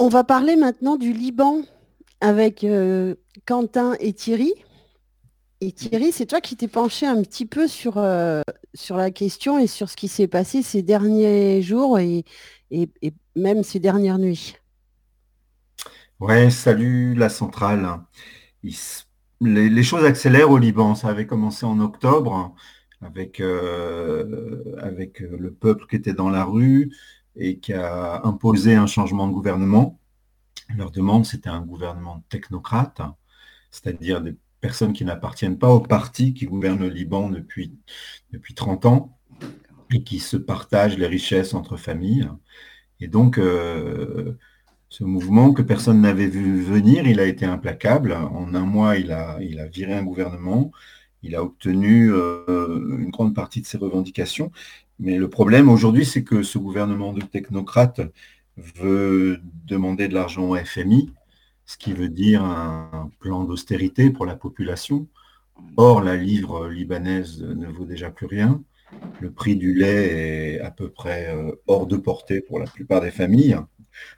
On va parler maintenant du Liban avec euh, Quentin et Thierry. Et Thierry, c'est toi qui t'es penché un petit peu sur, euh, la question et sur ce qui s'est passé ces derniers jours et, même ces dernières nuits. Ouais, salut la centrale. les, choses accélèrent au Liban. Ça avait commencé en octobre avec, euh, avec le peuple qui était dans la rue et qui a imposé un changement de gouvernement. Leur demande, c'était un gouvernement technocrate, c'est-à-dire des personnes qui n'appartiennent pas au parti qui gouverne le Liban depuis, depuis 30 ans et qui se partagent les richesses entre familles. Et donc, euh, ce mouvement que personne n'avait vu venir, il a été implacable. En un mois, il a, il a viré un gouvernement, il a obtenu euh, une grande partie de ses revendications. Mais le problème aujourd'hui, c'est que ce gouvernement de technocrates veut demander de l'argent au FMI, ce qui veut dire un plan d'austérité pour la population. Or, la livre libanaise ne vaut déjà plus rien. Le prix du lait est à peu près euh, hors de portée pour la plupart des familles,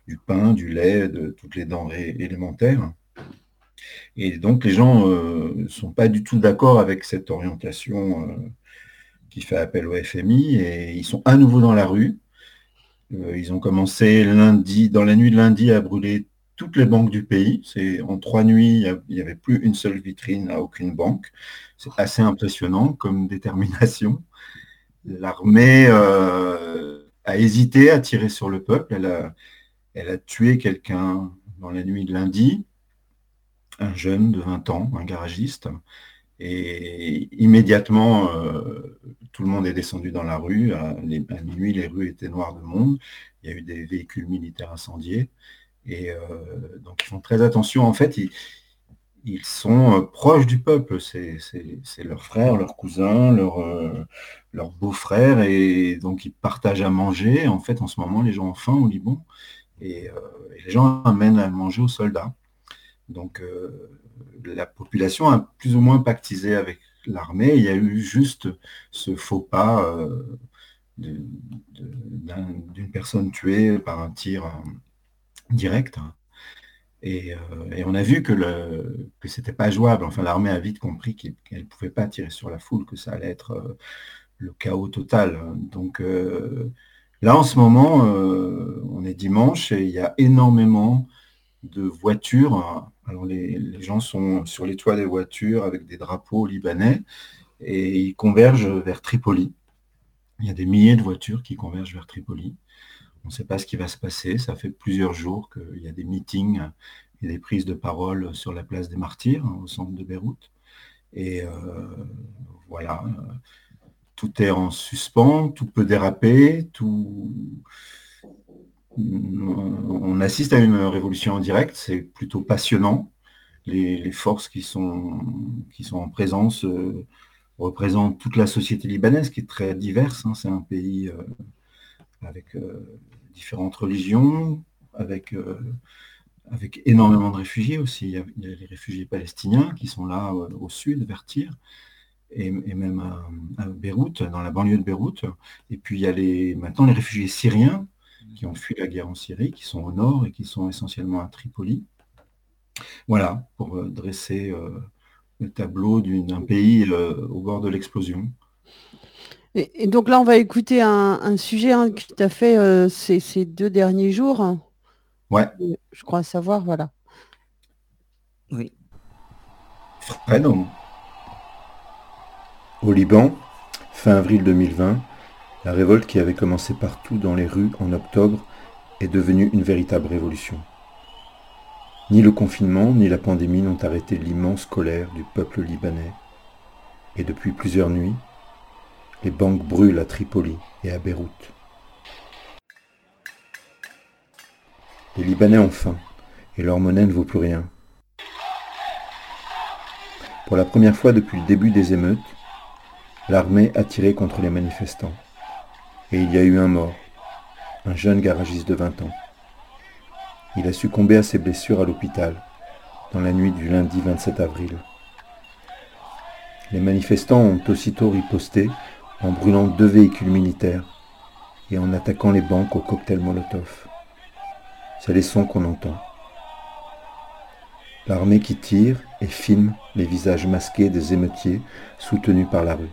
du pain, du lait, de toutes les denrées élémentaires. Et donc les gens ne euh, sont pas du tout d'accord avec cette orientation euh, qui fait appel au FMI et ils sont à nouveau dans la rue. ils ont commencé lundi, dans la nuit de lundi, à brûler toutes les banques du pays. C'est en trois nuits, il n'y avait plus une seule vitrine à aucune banque. C'est assez impressionnant comme détermination. L'armée euh, a hésité à tirer sur le peuple. Elle a tué quelqu'un dans la nuit de lundi, un jeune de 20 ans, un garagiste. Et immédiatement, euh, tout le monde est descendu dans la rue. À, à, minuit, les rues étaient noires de monde. Il y a eu des véhicules militaires incendiés. Et euh, donc, ils font très attention. En fait, ils, sont euh, proches du peuple. C'est leurs frères, leurs cousins, leurs euh, beaux-frères. Et donc, ils partagent à manger. En fait, en ce moment, les gens ont faim au Liban. Et, les gens amènent à manger aux soldats. Donc, la population a plus ou moins pactisé avec l'armée. Il y a eu juste ce faux pas d'une personne tuée par un tir direct. Et, euh, et, on a vu que, le, que pas jouable. Enfin, l'armée a vite compris qu'elle ne pouvait pas tirer sur la foule, que ça allait être euh, le chaos total. Donc euh, là, en ce moment, on est dimanche et il y a énormément de voitures. Alors les, gens sont sur les toits des voitures avec des drapeaux libanais et ils convergent vers Tripoli. Il y a des milliers de voitures qui convergent vers Tripoli. On ne sait pas ce qui va se passer. Ça fait plusieurs jours qu'il y a des meetings et des prises de parole sur la place des martyrs, hein, au centre de Beyrouth. Et euh, voilà, tout est en suspens, tout peut déraper, tout... On assiste à une révolution en direct, c'est plutôt passionnant. Les, forces qui sont, en présence euh, représentent toute la société libanaise qui est très diverse. Hein. C'est un pays euh, avec différentes religions, avec, euh, avec énormément de réfugiés aussi. Il y, a, les réfugiés palestiniens qui sont là euh, au sud, vers Tyr, et, même à, Beyrouth, dans la banlieue de Beyrouth. Et puis il y a maintenant les réfugiés syriens qui ont fui la guerre en Syrie, qui sont au nord et qui sont essentiellement à Tripoli. Voilà, pour euh, dresser le tableau d'un pays au bord de l'explosion. Et, donc là, on va écouter un, sujet hein, qui t'a fait euh, ces, deux derniers jours. Ouais. Je crois savoir, voilà. Oui. Au Liban, fin avril 2020, la révolte qui avait commencé partout dans les rues en octobre est devenue une véritable révolution. Ni le confinement ni la pandémie n'ont arrêté l'immense colère du peuple libanais. Et depuis plusieurs nuits, les banques brûlent à Tripoli et à Beyrouth. Les Libanais ont faim et leur monnaie ne vaut plus rien. Pour la première fois depuis le début des émeutes, l'armée a tiré contre les manifestants. Et il y a eu un mort, un jeune garagiste de 20 ans. Il a succombé à ses blessures à l'hôpital dans la nuit du lundi 27 avril. Les manifestants ont aussitôt riposté en brûlant deux véhicules militaires et en attaquant les banques au cocktail Molotov. C'est les sons qu'on entend. L'armée qui tire et filme les visages masqués des émeutiers soutenus par la rue.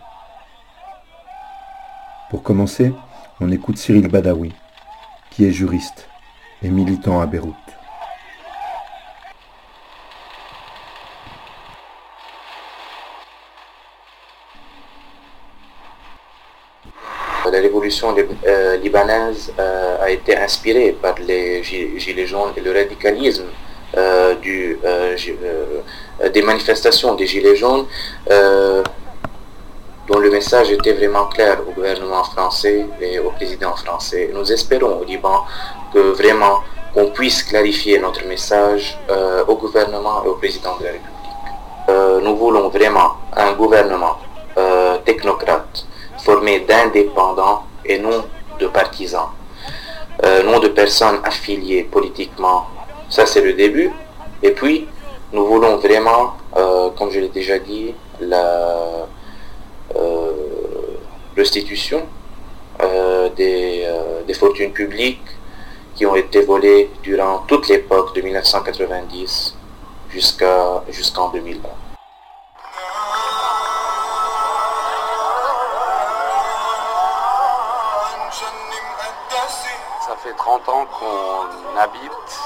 Pour commencer, on écoute Cyril Badawi, qui est juriste et militant à Beyrouth. La révolution euh, libanaise euh, a été inspirée par les gilets jaunes et le radicalisme euh, des manifestations des gilets jaunes dont le message était vraiment clair au gouvernement français et au président français. Nous espérons au Liban que vraiment qu'on puisse clarifier notre message au gouvernement et au président de la République. nous voulons vraiment un gouvernement technocrate formé d'indépendants et non de partisans, euh, non de personnes affiliées politiquement. Ça, c'est le début. Et puis, nous voulons vraiment, euh, comme je l'ai déjà dit, la euh, restitution des, des, fortunes publiques qui ont été volées durant toute l'époque de 1990 jusqu'à jusqu'en 2020. fait 30 ans qu'on habite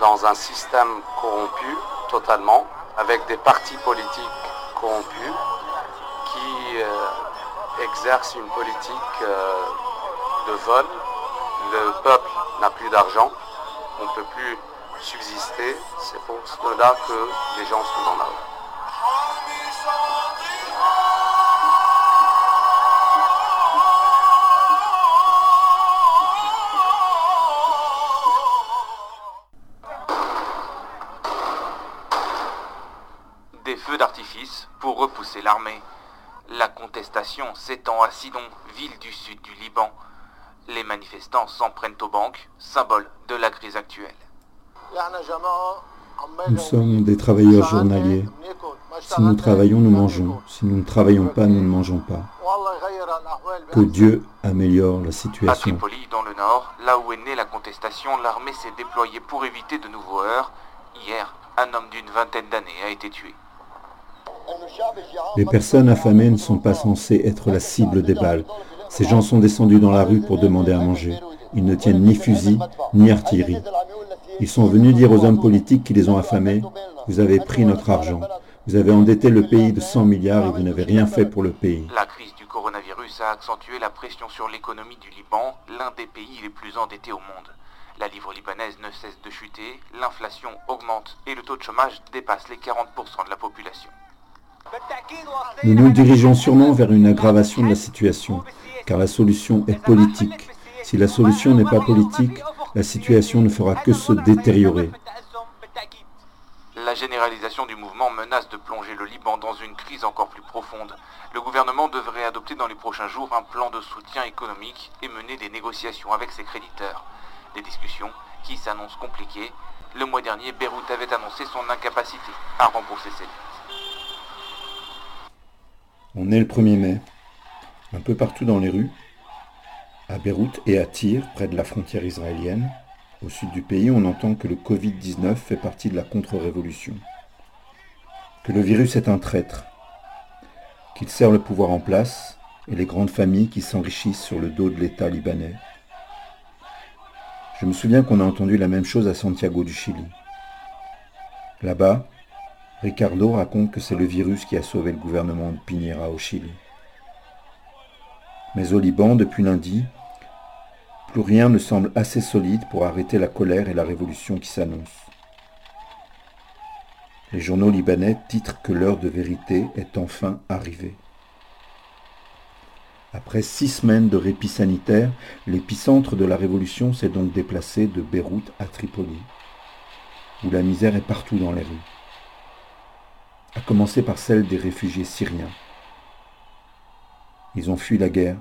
dans un système corrompu totalement, avec des partis politiques corrompus exercent une politique euh, de vol. Le peuple n'a plus d'argent, on ne peut plus subsister. C'est pour cela que les gens sont dans la rue. d'artifice pour repousser l'armée. La contestation s'étend à Sidon, ville du sud du Liban. Les manifestants s'en prennent aux banques, symbole de la crise actuelle. Nous sommes des travailleurs journaliers. Si nous travaillons, nous mangeons. Si nous ne travaillons pas, nous ne mangeons pas. Que Dieu améliore la situation. À Tripoli, dans le nord, là où est née la contestation, l'armée s'est déployée pour éviter de nouveaux heurts. Hier, un homme d'une vingtaine d'années a été tué. Les personnes affamées ne sont pas censées être la cible des balles. Ces gens sont descendus dans la rue pour demander à manger. Ils ne tiennent ni fusil, ni artillerie. Ils sont venus dire aux hommes politiques qui les ont affamés, vous avez pris notre argent. Vous avez endetté le pays de 100 milliards et vous n'avez rien fait pour le pays. La crise du coronavirus a accentué la pression sur l'économie du Liban, l'un des pays les plus endettés au monde. La livre libanaise ne cesse de chuter, l'inflation augmente et le taux de chômage dépasse les 40% de la population. Nous nous dirigeons sûrement vers une aggravation de la situation, car la solution est politique. Si la solution n'est pas politique, la situation ne fera que se détériorer. La généralisation du mouvement menace de plonger le Liban dans une crise encore plus profonde. Le gouvernement devrait adopter dans les prochains jours un plan de soutien économique et mener des négociations avec ses créditeurs. Des discussions qui s'annoncent compliquées. Le mois dernier, Beyrouth avait annoncé son incapacité à rembourser ses dettes. On est le 1er mai. Un peu partout dans les rues, à Beyrouth et à Tyr, près de la frontière israélienne, au sud du pays, on entend que le Covid-19 fait partie de la contre-révolution. Que le virus est un traître, qu'il sert le pouvoir en place et les grandes familles qui s'enrichissent sur le dos de l'État libanais. Je me souviens qu'on a entendu la même chose à Santiago du Chili. Là-bas, Ricardo raconte que c'est le virus qui a sauvé le gouvernement de Piñera au Chili. Mais au Liban, depuis lundi, plus rien ne semble assez solide pour arrêter la colère et la révolution qui s'annoncent. Les journaux libanais titrent que l'heure de vérité est enfin arrivée. Après six semaines de répit sanitaire, l'épicentre de la révolution s'est donc déplacé de Beyrouth à Tripoli, où la misère est partout dans les rues à commencer par celle des réfugiés syriens. Ils ont fui la guerre,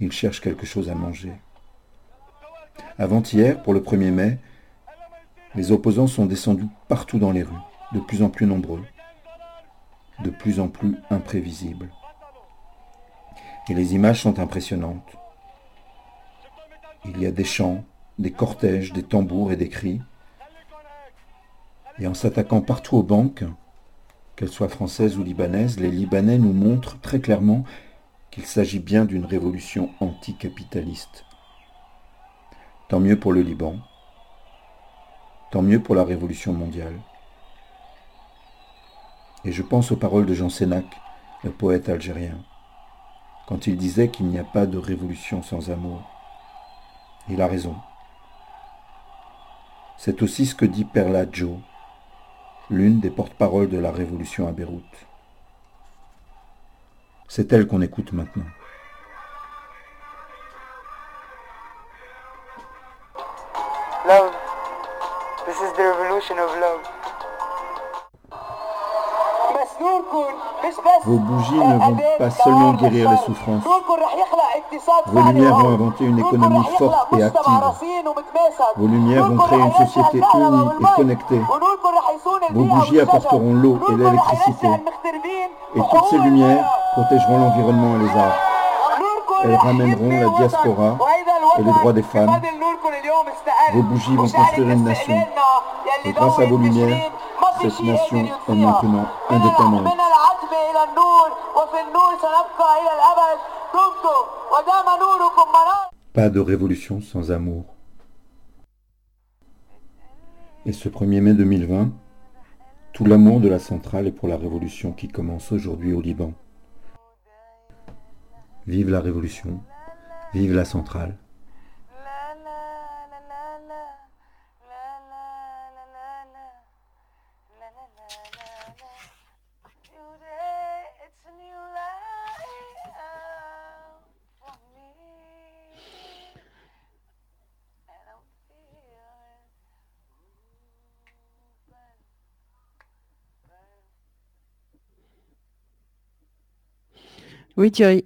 ils cherchent quelque chose à manger. Avant-hier, pour le 1er mai, les opposants sont descendus partout dans les rues, de plus en plus nombreux, de plus en plus imprévisibles. Et les images sont impressionnantes. Il y a des champs, des cortèges, des tambours et des cris. Et en s'attaquant partout aux banques, qu'elles soient françaises ou libanaises, les Libanais nous montrent très clairement qu'il s'agit bien d'une révolution anticapitaliste. Tant mieux pour le Liban, tant mieux pour la révolution mondiale. Et je pense aux paroles de Jean Sénac, le poète algérien, quand il disait qu'il n'y a pas de révolution sans amour. Il a raison. C'est aussi ce que dit Perla Joe, l'une des porte-paroles de la révolution à Beyrouth. C'est elle qu'on écoute maintenant. Love. This is the revolution of. Vos bougies ne vont pas seulement guérir les souffrances. Vos lumières vont inventer une économie forte et active. Vos lumières vont créer une société unie et connectée. Vos bougies apporteront l'eau et l'électricité. Et toutes ces lumières protégeront l'environnement et les arts. Elles ramèneront la diaspora et les droits des femmes. Vos bougies vont construire une nation. Et grâce à vos lumières, cette nation est maintenant indépendante. Pas de révolution sans amour. Et ce 1er mai 2020, tout l'amour de la centrale est pour la révolution qui commence aujourd'hui au Liban. Vive la révolution, vive la centrale. Oui, Thierry.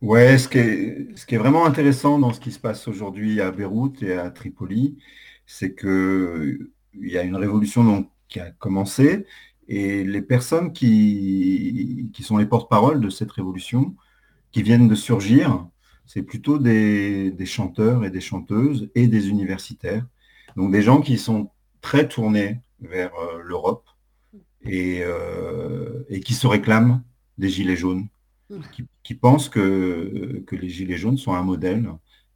Ouais, ce qui, est, vraiment intéressant dans ce qui se passe aujourd'hui à Beyrouth et à Tripoli, c'est qu'il y a une révolution qui a commencé et les personnes qui, sont les porte-parole de cette révolution, qui viennent de surgir, c'est plutôt des, chanteurs et des chanteuses et des universitaires. Donc des gens qui sont très tournés vers euh, l'Europe euh, et qui se réclament des Gilets jaunes qui, pensent que, que, les Gilets jaunes sont un modèle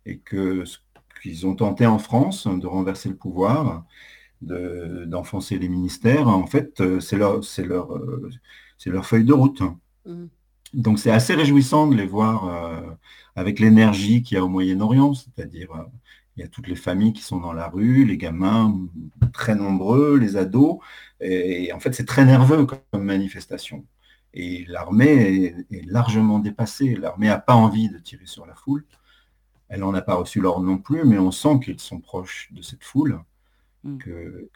et que ce qu'ils ont tenté en France de renverser le pouvoir, d'enfoncer les ministères, en fait, c'est leur, leur, leur feuille de route. Mmh. Donc c'est assez réjouissant de les voir euh, avec l'énergie qu'il y a au Moyen-Orient, c'est-à-dire euh, il y a toutes les familles qui sont dans la rue, les gamins très nombreux, les ados, et en fait c'est très nerveux comme manifestation. Et l'armée est, largement dépassée. L'armée n'a pas envie de tirer sur la foule. Elle n'en a pas reçu l'ordre non plus, mais on sent qu'ils sont proches de cette foule, mm.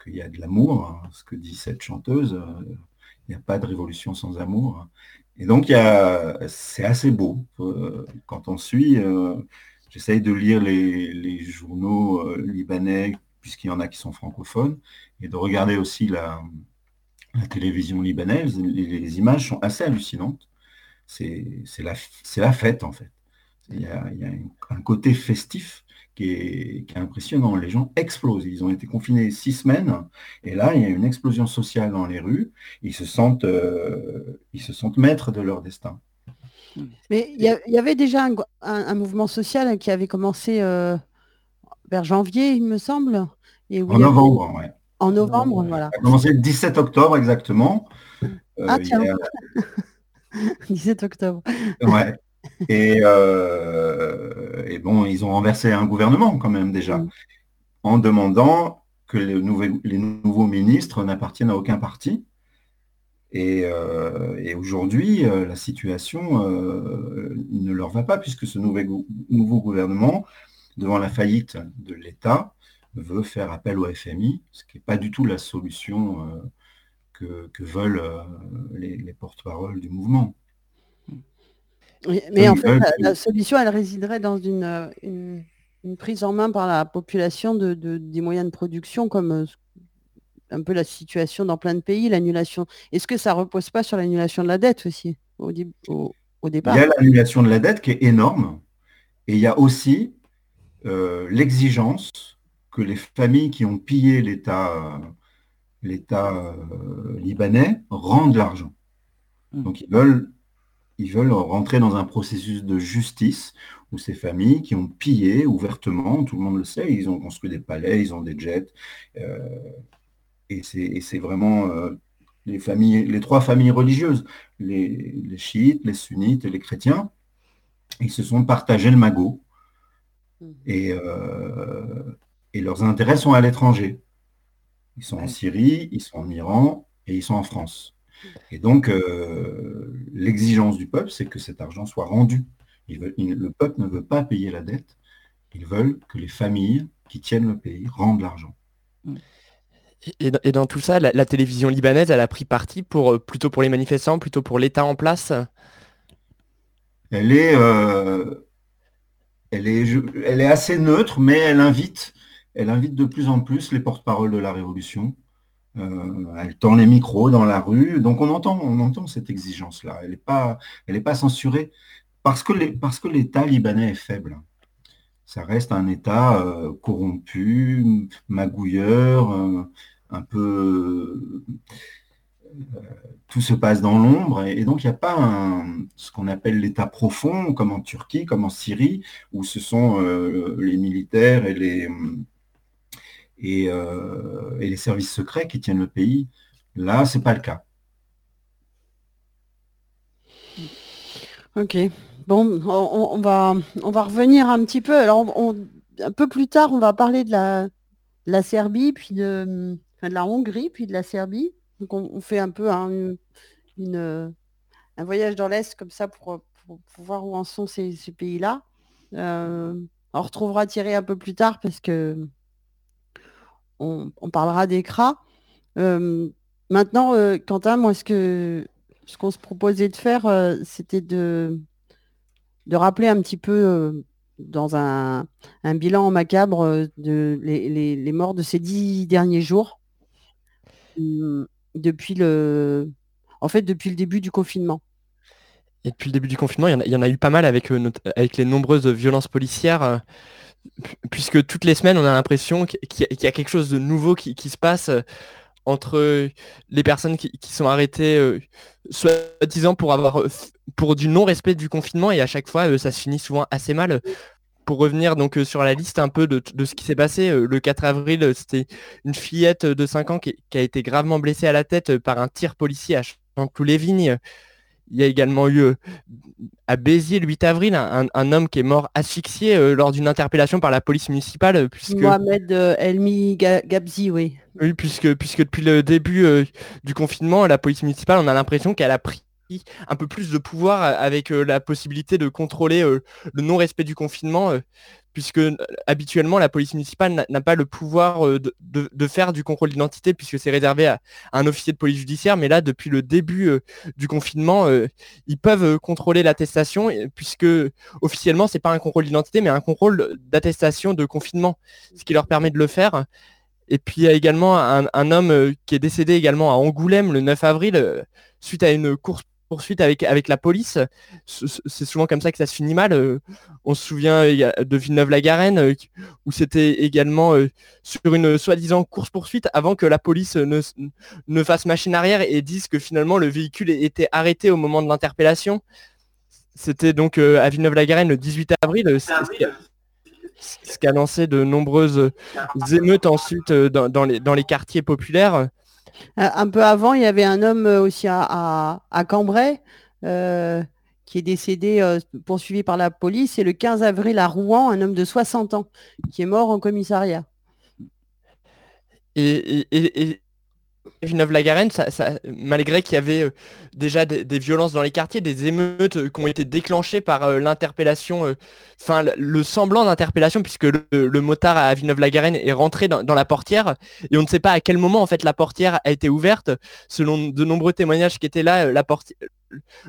qu'il y a de l'amour. Hein, ce que dit cette chanteuse, euh, il n'y a pas de révolution sans amour. Et donc, c'est assez beau. Euh, quand on suit, euh, j'essaye de lire les, journaux libanais, puisqu'il y en a qui sont francophones, et de regarder aussi la, la télévision libanaise, les, images sont assez hallucinantes. C'est la, la, fête, en fait. Il y a, un côté festif qui est, impressionnant. Les gens explosent. Ils ont été confinés six semaines, et là, il y a une explosion sociale dans les rues. Ils se sentent, euh, ils se sentent maîtres de leur destin. Mais il y, avait déjà un, mouvement social qui avait commencé euh, vers janvier, il me semble. Et en novembre, oui. En novembre, voilà. Ça a commencé le 17 octobre exactement. Euh, ah tiens. 17 octobre. Ouais. Euh, et, bon, ils ont renversé un gouvernement quand même déjà, mm. en demandant que les, les nouveaux ministres n'appartiennent à aucun parti. Et, euh, aujourd'hui, la situation ne leur va pas, puisque ce nouveau gouvernement, devant la faillite de l'État, veut faire appel au FMI, ce qui n'est pas du tout la solution euh, que, veulent euh, les, porte-paroles du mouvement. mais en fait, la, solution, elle résiderait dans une, une, prise en main par la population de, des moyens de production, comme euh, un peu la situation dans plein de pays, l'annulation. Est-ce que ça ne repose pas sur l'annulation de la dette aussi, au, au, départ? Il y a l'annulation de la dette qui est énorme, et il y a aussi l'exigence que les familles qui ont pillé l'État l'État libanais rendent l'argent. Hmm. Donc ils veulent, ils veulent rentrer dans un processus de justice où ces familles qui ont pillé ouvertement, tout le monde le sait, ils ont construit des palais, ils ont des jets, et c'est vraiment les, familles, les trois familles religieuses, les, chiites, les sunnites et les chrétiens, ils se sont partagés le magot. Mhm. Et, euh, et leurs intérêts sont à l'étranger. Ils sont en Syrie, ils sont en Iran et ils sont en France. Et donc, euh, l'exigence du peuple, c'est que cet argent soit rendu. le peuple ne veut pas payer la dette. Ils veulent que les familles qui tiennent le pays rendent l'argent. Et, dans tout ça, la, télévision libanaise, elle a pris parti pour, euh, plutôt pour les manifestants, plutôt pour l'État en place? Elle est, euh, elle, est, elle est assez neutre, mais elle invite, elle invite de plus en plus les porte-paroles de la Révolution. Euh, elle tend les micros dans la rue. Donc on entend, on entend cette exigence-là. Elle n'est pas, elle pas censurée parce que l'État libanais est faible ça reste un État corrompu, magouilleur, un peu euh, tout se passe dans l'ombre et, donc il n'y a pas ce qu'on appelle l'état profond comme en Turquie, comme en Syrie, où ce sont euh, les militaires et les, euh, et, les services secrets qui tiennent le pays. Là, ce n'est pas le cas. Ok. Bon, on, va, on va revenir un petit peu. Alors, un peu plus tard, on va parler de la, Serbie, puis de, la Hongrie, puis de la Serbie. Donc on, fait un peu un, une, un voyage dans l'Est comme ça pour, pour, voir où en sont ces, pays-là. Euh, on retrouvera Thierry un peu plus tard parce que on, parlera des CRA. Euh, maintenant, euh, Quentin, moi, ce que ce qu'on se proposait de faire, c'était de, de rappeler un petit peu dans un, bilan macabre de les, morts de ces dix derniers jours. Mmh, depuis le en fait, depuis le début du confinement. Et depuis le début du confinement, il y en a, eu pas mal avec, euh, avec les nombreuses violences policières, euh, puisque toutes les semaines, on a l'impression qu'il y, a quelque chose de nouveau qui, se passe euh, entre les personnes qui, sont arrêtées, soi-disant pour avoir pour du non-respect du confinement, et à chaque fois, ça se finit souvent assez mal pour revenir donc euh, sur la liste un peu de, ce qui s'est passé, euh, le 4 avril, euh, c'était une fillette de 5 ans qui, a été gravement blessée à la tête par un tir policier à Chanteloup-les-Vignes. Il y a également eu à Béziers le 8 avril un, homme qui est mort asphyxié lors d'une interpellation par la police municipale. Puisque... Mohamed Elmi Gabzi, oui. Oui, puisque, puisque depuis le début du confinement, la police municipale, on a l'impression qu'elle a pris un peu plus de pouvoir avec euh, la possibilité de contrôler euh, le non-respect du confinement, euh, puisque habituellement la police municipale n'a pas le pouvoir de, faire du contrôle d'identité, puisque c'est réservé à, un officier de police judiciaire, mais là, depuis le début du confinement, ils peuvent contrôler l'attestation, puisque officiellement, c'est pas un contrôle d'identité, mais un contrôle d'attestation de confinement, ce qui leur permet de le faire. Et puis il y a également un, un homme qui est décédé également à Angoulême le 9 avril suite à une course poursuite avec, avec la police. C'est souvent comme ça que ça se finit mal. Euh, on se souvient de Villeneuve-la-Garenne, euh, où c'était également euh, sur une soi-disant course-poursuite avant que la police ne, ne, fasse machine arrière et dise que finalement le véhicule était arrêté au moment de l'interpellation. C'était donc à Villeneuve-la-Garenne le 18 avril. Ce qui a lancé de nombreuses émeutes ensuite dans, les, dans les quartiers populaires. Euh, un peu avant, il y avait un homme euh, aussi à, Cambrai euh, qui est décédé poursuivi par la police. Et le 15 avril à Rouen, un homme de 60 ans qui est mort en commissariat. Villeneuve-la-Garenne, malgré qu'il y avait euh, déjà des, violences dans les quartiers, des émeutes euh, qui ont été déclenchées par euh, l'interpellation, enfin le, semblant d'interpellation, puisque le, motard à Villeneuve-la-Garenne est rentré dans, la portière, et on ne sait pas à quel moment en fait la portière a été ouverte. Selon de nombreux témoignages qui étaient là, la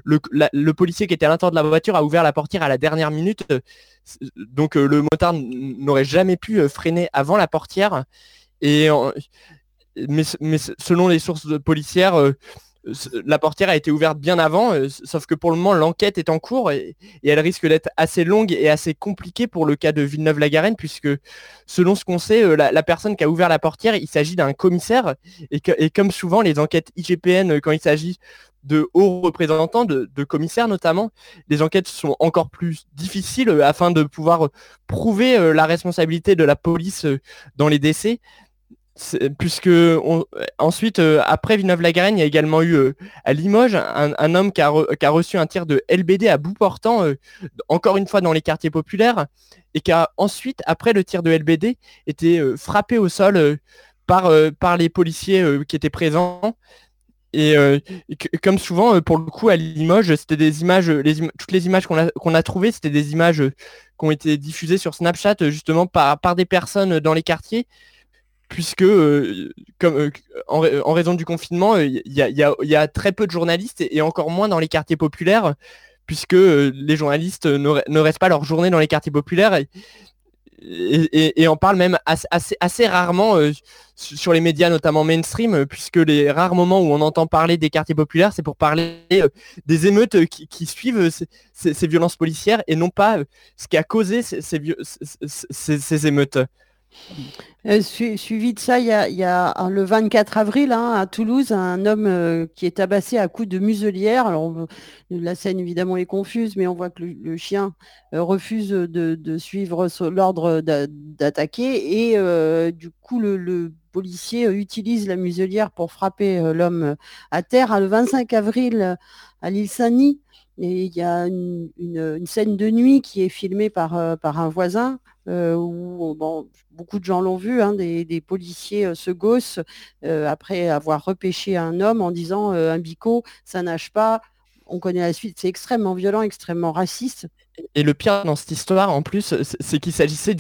le, le, policier qui était à l'intérieur de la voiture a ouvert la portière à la dernière minute, donc le motard n'aurait jamais pu freiner avant la portière. Et mais, selon les sources policières, euh, la portière a été ouverte bien avant, sauf que pour le moment l'enquête est en cours et, elle risque d'être assez longue et assez compliquée pour le cas de Villeneuve-la-Garenne, puisque selon ce qu'on sait, la, personne qui a ouvert la portière, il s'agit d'un commissaire, et, comme souvent les enquêtes IGPN, quand il s'agit de hauts représentants, de, commissaires notamment, les enquêtes sont encore plus difficiles euh, afin de pouvoir euh, prouver euh, la responsabilité de la police dans les décès. Puisque ensuite, après Villeneuve-la-Garenne, il y a également eu à Limoges un, homme qui a, reçu un tir de LBD à bout portant, encore une fois dans les quartiers populaires, et qui a ensuite, après le tir de LBD, été frappé au sol par, par les policiers qui étaient présents. Et, euh, comme souvent, euh, pour le coup, à Limoges, c'était des images, les toutes les images qu'on a, a trouvées, c'était des images euh, qui ont été diffusées sur Snapchat justement par, par des personnes dans les quartiers, puisque comme, en, raison du confinement, il y, a, très peu de journalistes et, encore moins dans les quartiers populaires, puisque les journalistes ne, restent pas leur journée dans les quartiers populaires. Et, et, on parle même assez, rarement euh, sur les médias, notamment mainstream, euh, puisque les rares moments où on entend parler des quartiers populaires, c'est pour parler euh, des émeutes qui, suivent ces, violences policières et non pas ce qui a causé ces émeutes. Euh, suivi de ça, il y a, le 24 avril hein, à Toulouse, un homme euh, qui est tabassé à coups de muselière. La scène évidemment est confuse, mais on voit que le, chien euh, refuse de, suivre l'ordre d'attaquer et du coup le, policier utilise la muselière pour frapper l'homme à terre. Le 25 avril à l'île Saint-Denis, et il y a une, scène de nuit qui est filmée par, par un voisin euh, où beaucoup de gens l'ont vu, hein, des, policiers euh, se gossent euh, après avoir repêché un homme en disant un bico, ça nage pas. On connaît la suite, c'est extrêmement violent, extrêmement raciste. Et le pire dans cette histoire, en plus, c'est qu'il s'agissait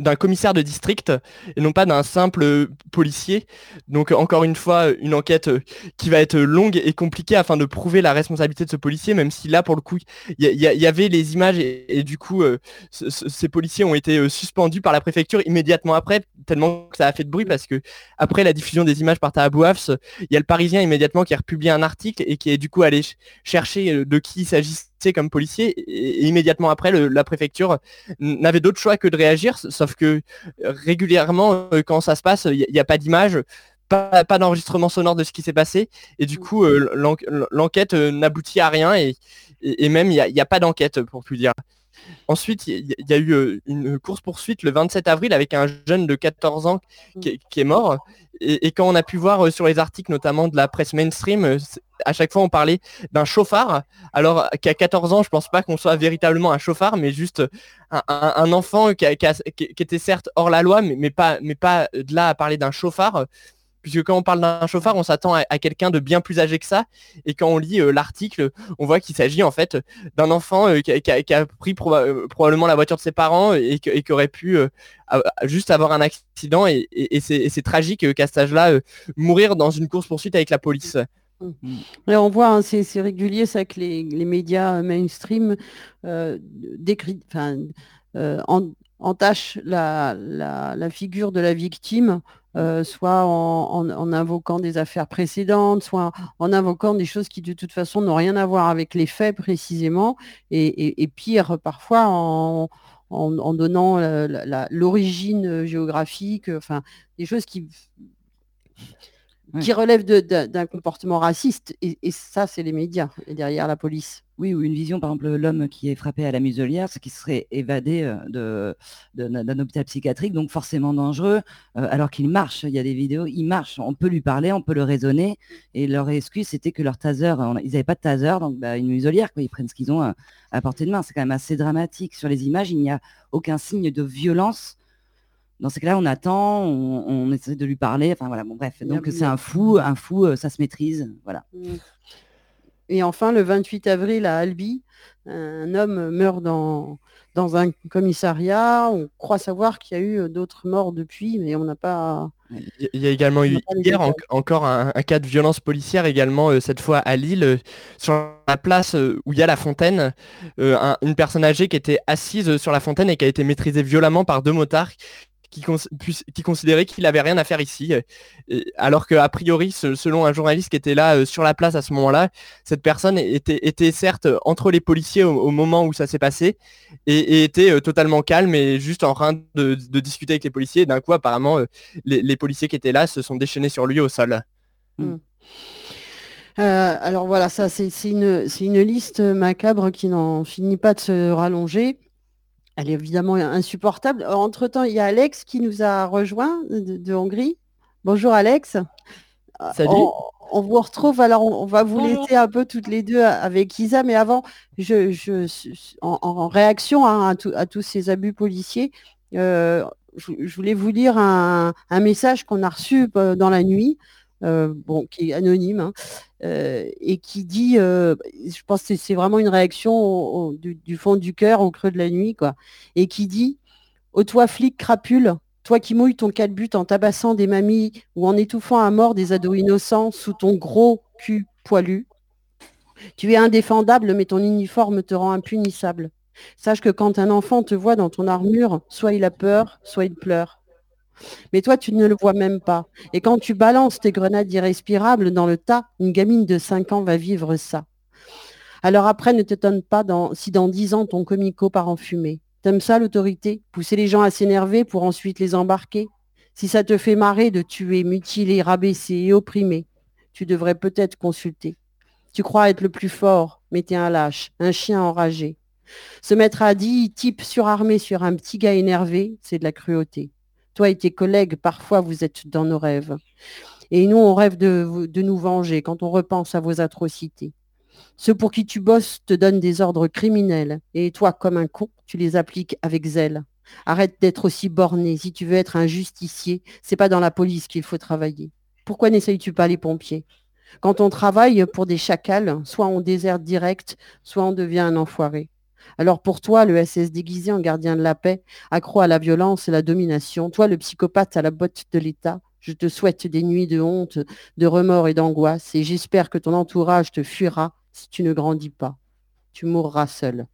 d'un commissaire de district et non pas d'un simple euh, policier. Donc encore une fois, une enquête euh, qui va être longue et compliquée afin de prouver la responsabilité de ce policier, même si là, pour le coup, il y, avait les images et, du coup, euh, ces policiers ont été suspendus par la préfecture immédiatement après, tellement que ça a fait de bruit parce que après la diffusion des images par Tahabou il y a le Parisien immédiatement qui a republié un article et qui est du coup allé chercher de qui il s'agissait comme policier et, immédiatement après la préfecture n'avait d'autre choix que de réagir sauf que régulièrement euh, quand ça se passe il n'y a, pas d'image pas, d'enregistrement sonore de ce qui s'est passé et du coup euh, l'enquête euh, n'aboutit à rien et, même il n'y a, pas d'enquête pour plus dire Ensuite, il y, a eu une course-poursuite le 27 avril avec un jeune de 14 ans qui, est mort. Et, quand on a pu voir sur les articles, notamment de la presse mainstream, à chaque fois on parlait d'un chauffard. Alors qu'à 14 ans, je pense pas qu'on soit véritablement un chauffard, mais juste un, enfant qui, était certes hors la loi, mais, pas, mais pas de là à parler d'un chauffard puisque quand on parle d'un chauffard, on s'attend à, quelqu'un de bien plus âgé que ça. Et quand on lit euh, l'article, on voit qu'il s'agit en fait d'un enfant euh, qui, a, pris euh, probablement la voiture de ses parents et, qui aurait pu juste avoir un accident. Et, c'est tragique qu'à cet âge-là, mourir dans une course-poursuite avec la police. Mmh. on voit, hein, c'est régulier ça que les, médias mainstream entachent la, figure de la victime euh, soit en, invoquant des affaires précédentes, soit en invoquant des choses qui de toute façon n'ont rien à voir avec les faits précisément, et, pire parfois en, donnant l'origine géographique, enfin des choses qui qui relèvent d'un comportement raciste. Et, ça, c'est les médias, et derrière la police. Oui, ou une vision, par exemple, l'homme qui est frappé à la muselière, ce qui serait évadé euh, d'un hôpital psychiatrique, donc forcément dangereux, euh, alors qu'il marche. Il y a des vidéos, il marche. On peut lui parler, on peut le raisonner. Et leur excuse, c'était que leur taser, ils n'avaient pas de taser, donc bah, une muselière, quoi. ils prennent ce qu'ils ont à portée de main. C'est quand même assez dramatique. Sur les images, il n'y a aucun signe de violence dans ces cas-là, on attend, on, essaie de lui parler. Enfin voilà, bon bref. Donc c'est un fou, un fou, euh, ça se maîtrise. Voilà. Mmh. Et enfin, le 28 avril à Albi, un homme meurt dans, dans un commissariat. On croit savoir qu'il y a eu euh, d'autres morts depuis, mais on n'a pas. Il y a également eu hier encore un, cas de violence policière également, euh, cette fois à Lille, sur la place où il y a la fontaine. une personne âgée qui était assise sur la fontaine et qui a été maîtrisée violemment par deux motards qui, qui considérait qu'il n'avait rien à faire ici. alors qu'a priori, selon un journaliste qui était là sur la place à ce moment-là, cette personne était, était certes entre les policiers au, moment où ça s'est passé et, était totalement calme et juste en train de, discuter avec les policiers. D'un coup, apparemment, les, policiers qui étaient là se sont déchaînés sur lui au sol. Mm. Euh, alors voilà, ça c'est une, une, liste macabre qui n'en finit pas de se rallonger. Elle est évidemment insupportable. Entre-temps, il y a Alex qui nous a rejoint de, Hongrie. Bonjour Alex. Euh, Salut. On, vous retrouve, alors on, va vous laisser un peu toutes les deux avec Isa, mais avant, je, je en, réaction à, tous ces abus policiers, euh, je, voulais vous lire un message qu'on a reçu dans la nuit. Euh, bon, qui est anonyme, hein, euh, et qui dit, euh, je pense que c'est vraiment une réaction du, fond du cœur, au creux de la nuit, quoi, et qui dit, ô toi flic crapule, toi qui mouilles ton calbut en tabassant des mamies ou en étouffant à mort des ados innocents sous ton gros cul poilu, tu es indéfendable, mais ton uniforme te rend impunissable. Sache que quand un enfant te voit dans ton armure, soit il a peur, soit il pleure. Mais toi, tu ne le vois même pas. Et quand tu balances tes grenades irrespirables dans le tas, une gamine de 5 ans va vivre ça. Alors après, ne t'étonne pas si dans 10 ans, ton comico part en fumée. T'aimes ça, l'autorité? Pousser les gens à s'énerver pour ensuite les embarquer? Si ça te fait marrer de tuer, mutiler, rabaisser et opprimer, tu devrais peut-être consulter. Tu crois être le plus fort, mais t'es un lâche, un chien enragé. Se mettre à 10 types surarmés sur un petit gars énervé, c'est de la cruauté. Toi et tes collègues, parfois, vous êtes dans nos rêves. Et nous, on rêve de, nous venger quand on repense à vos atrocités. Ceux pour qui tu bosses te donnent des ordres criminels. Et toi, comme un con, tu les appliques avec zèle. Arrête d'être aussi borné. Si tu veux être un justicier, c'est pas dans la police qu'il faut travailler. Pourquoi n'essayes-tu pas les pompiers? Quand on travaille pour des chacals, soit on déserte direct, soit on devient un enfoiré. Alors pour toi, le SS déguisé en gardien de la paix, accro à la violence et la domination, toi le psychopathe à la botte de l'État, je te souhaite des nuits de honte, de remords et d'angoisse, et j'espère que ton entourage te fuira si tu ne grandis pas. Tu mourras seul.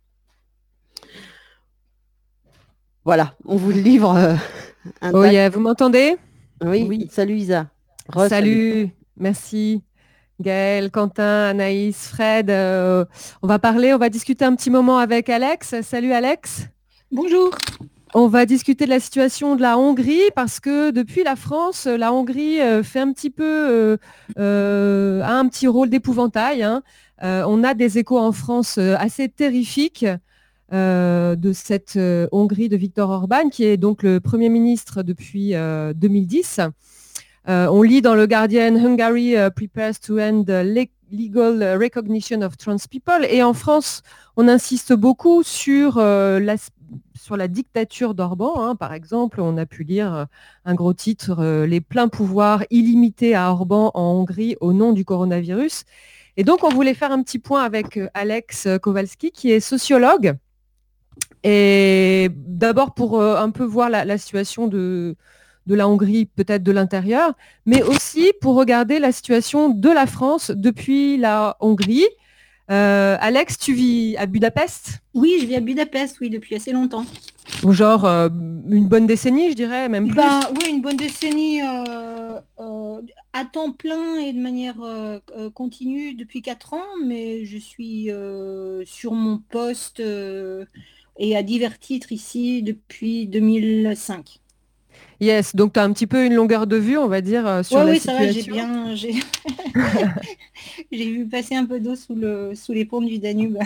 Voilà, on vous le livre. Euh, oh vous m'entendez? Oui, oui, salut Isa. salut, merci. Gaël, Quentin, Anaïs, Fred. Euh, on va parler, on va discuter un petit moment avec Alex. Salut Alex. Bonjour. On va discuter de la situation de la Hongrie parce que depuis la France, la Hongrie euh, fait un petit peu, euh, a un petit rôle d'épouvantail. Hein. on a des échos en France assez terrifiques de cette Hongrie de Viktor Orban, qui est donc le Premier ministre depuis 2010. Euh, on lit dans le Guardian, Hungary uh, prepares to end legal recognition of trans people. Et en France, on insiste beaucoup sur, euh, la, sur la dictature d'Orban. Hein. Par exemple, on a pu lire euh, un gros titre, Les pleins pouvoirs illimités à Orban en Hongrie au nom du coronavirus. Et donc, on voulait faire un petit point avec Alex Kowalski, qui est sociologue. Et d'abord pour un peu voir la situation de, de la Hongrie, peut-être de l'intérieur, mais aussi pour regarder la situation de la France depuis la Hongrie. Euh, Alex, tu vis à Budapest? Oui, je vis à Budapest, oui, depuis assez longtemps. Genre euh, une bonne décennie, je dirais, même plus. Ben, oui, une bonne décennie euh, à temps plein et de manière continue depuis 4 ans, mais je suis sur mon poste et à divers titres ici depuis 2005. Yes, donc tu as un petit peu une longueur de vue, on va dire, euh, sur la oui, situation. Oui, ça va, j'ai bien... j'ai vu passer un peu d'eau sous, le... sous les pompes du Danube.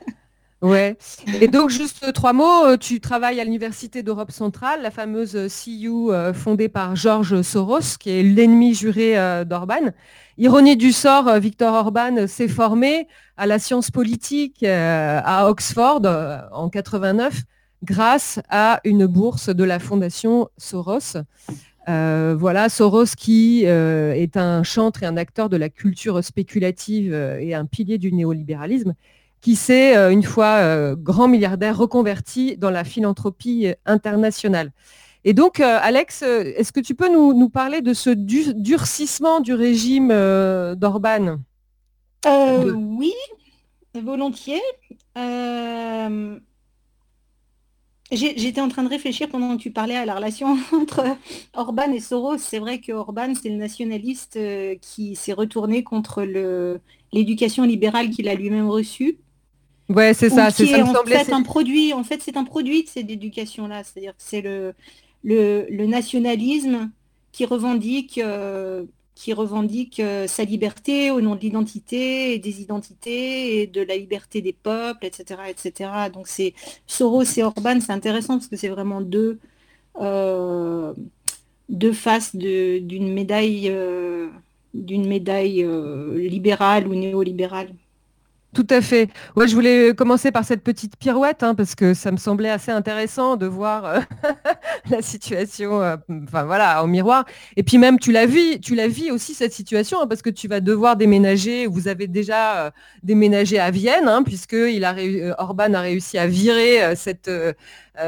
ouais. Et donc, juste trois mots, euh, tu travailles à l'Université d'Europe centrale, la fameuse CU euh, fondée par Georges Soros, qui est l'ennemi juré d'Orban. Ironie du sort, Victor Orban s'est formé à la science politique à Oxford en 89 grâce à une bourse de la fondation Soros. Euh, voilà, Soros qui euh, est un chantre et un acteur de la culture spéculative euh, et un pilier du néolibéralisme, qui s'est, une fois grand milliardaire, reconverti dans la philanthropie internationale. Et donc, Alex, est-ce que tu peux nous, parler de ce durcissement du régime d'Orban? Oui, volontiers. J'étais en train de réfléchir pendant que tu parlais à la relation entre Orban et Soros. C'est vrai que Orban, c'est le nationaliste euh, qui s'est retourné contre l'éducation libérale qu'il a lui-même reçue. Ouais, c'est ça. C'est en fait un produit. En fait, c'est un produit de cette éducation-là. C'est-à-dire que c'est le, le, nationalisme qui revendique euh, qui revendique euh, sa liberté au nom de l'identité et des identités et de la liberté des peuples, etc. etc. Donc c'est Soros et Orban, c'est intéressant parce que c'est vraiment deux, euh, deux faces d'une médaille, euh, d'une médaille libérale ou néolibérale. Tout à fait. Ouais, je voulais commencer par cette petite pirouette hein, parce que ça me semblait assez intéressant de voir euh, la situation, euh, enfin voilà, en miroir. Et puis même, tu l'as vu, tu l'as vu aussi cette situation hein, parce que tu vas devoir déménager. Vous avez déjà euh, déménagé à Vienne hein, puisque Orban a réussi à virer cette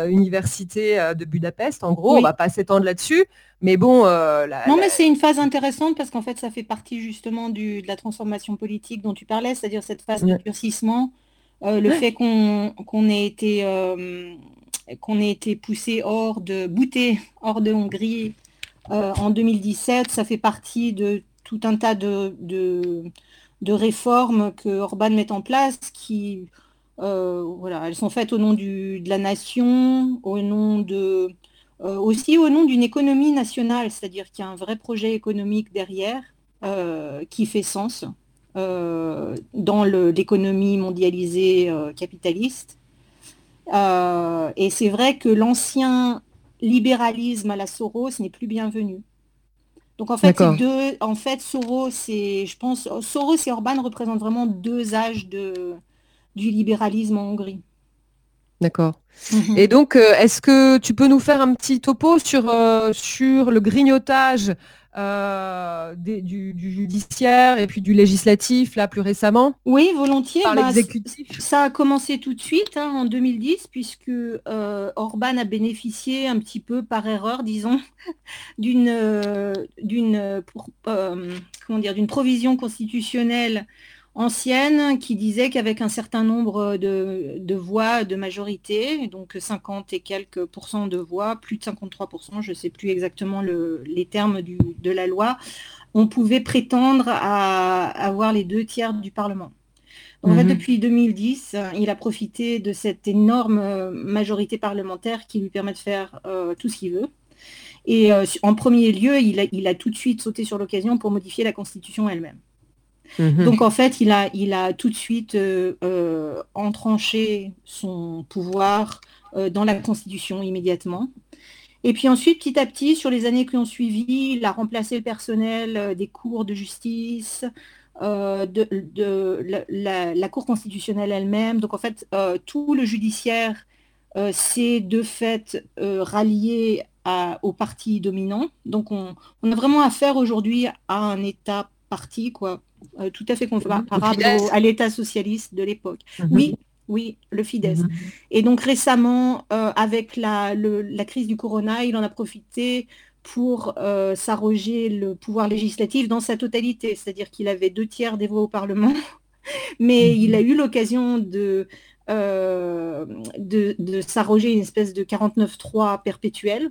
université de Budapest. En gros, on va pas s'étendre là-dessus. Mais bon. Euh, non, mais c'est une phase intéressante parce qu'en fait, ça fait partie justement de la transformation politique dont tu parlais, c'est-à-dire cette phase de durcissement, euh, le fait qu'on ait été euh, qu'on ait été poussé hors de bouté hors de Hongrie en 2017, ça fait partie de tout un tas de, de, réformes que Orban met en place qui voilà, elles sont faites au nom du, de la nation, au nom de euh, aussi au nom d'une économie nationale, c'est-à-dire qu'il y a un vrai projet économique derrière euh, qui fait sens euh, dans l'économie mondialisée capitaliste. et c'est vrai que l'ancien libéralisme à la Soros n'est plus bienvenu. Donc en fait, deux, en fait, Soros et je pense Soros et Orban représentent vraiment deux âges de, du libéralisme en Hongrie. D'accord. Mhm. Et donc, euh, est-ce que tu peux nous faire un petit topo sur, euh, sur le grignotage euh, du, judiciaire et puis du législatif, là, plus récemment? Oui, volontiers. Par bah, Ça a commencé tout de suite, hein, en 2010, puisque Orban a bénéficié un petit peu par erreur, disons, d'une d'une comment dire, d'une provision constitutionnelle ancienne qui disait qu'avec un certain nombre de, voix de majorité, donc 50 et quelques pourcents de voix, plus de 53%, je ne sais plus exactement les termes de la loi, on pouvait prétendre à avoir les deux tiers du Parlement. en fait, mhm. depuis 2010, il a profité de cette énorme majorité parlementaire qui lui permet de faire euh, tout ce qu'il veut. Et euh, en premier lieu, il a tout de suite sauté sur l'occasion pour modifier la Constitution elle-même. Mhm. Donc en fait, il a, tout de suite euh, euh, entranché son pouvoir euh, dans la Constitution immédiatement. Et puis ensuite, petit à petit, sur les années qui ont suivi, il a remplacé le personnel des cours de justice, de, la, Cour constitutionnelle elle-même. Donc en fait, tout le judiciaire s'est de fait rallié au parti dominant. Donc on, on a vraiment affaire aujourd'hui à un État parti, quoi, euh, tout à fait comparable à l'État socialiste de l'époque. Mhm. Oui, oui, le Fidesz. Mhm. Et donc récemment, euh, avec la, crise du corona, il en a profité pour euh, s'arroger le pouvoir législatif dans sa totalité, c'est-à-dire qu'il avait deux tiers des voix au Parlement, mais il a mhm. eu l'occasion de, de, de s'arroger une espèce de 49-3 perpétuel,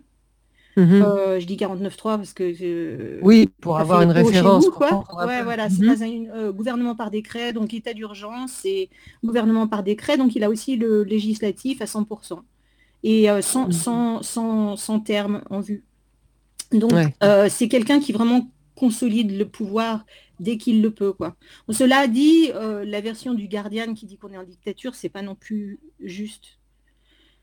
Mmh euh, je dis 49.3 parce que... oui, pour avoir une référence. ouais, voilà, c'est un euh, gouvernement par décret, donc état d'urgence et gouvernement par décret, donc il a aussi le législatif à 100%. Et euh, sans, mmh sans, sans, terme en vue. Donc c'est quelqu'un qui vraiment consolide le pouvoir dès qu'il le peut. Quoi. cela dit, la version du Guardian qui dit qu'on est en dictature, c'est pas non plus juste.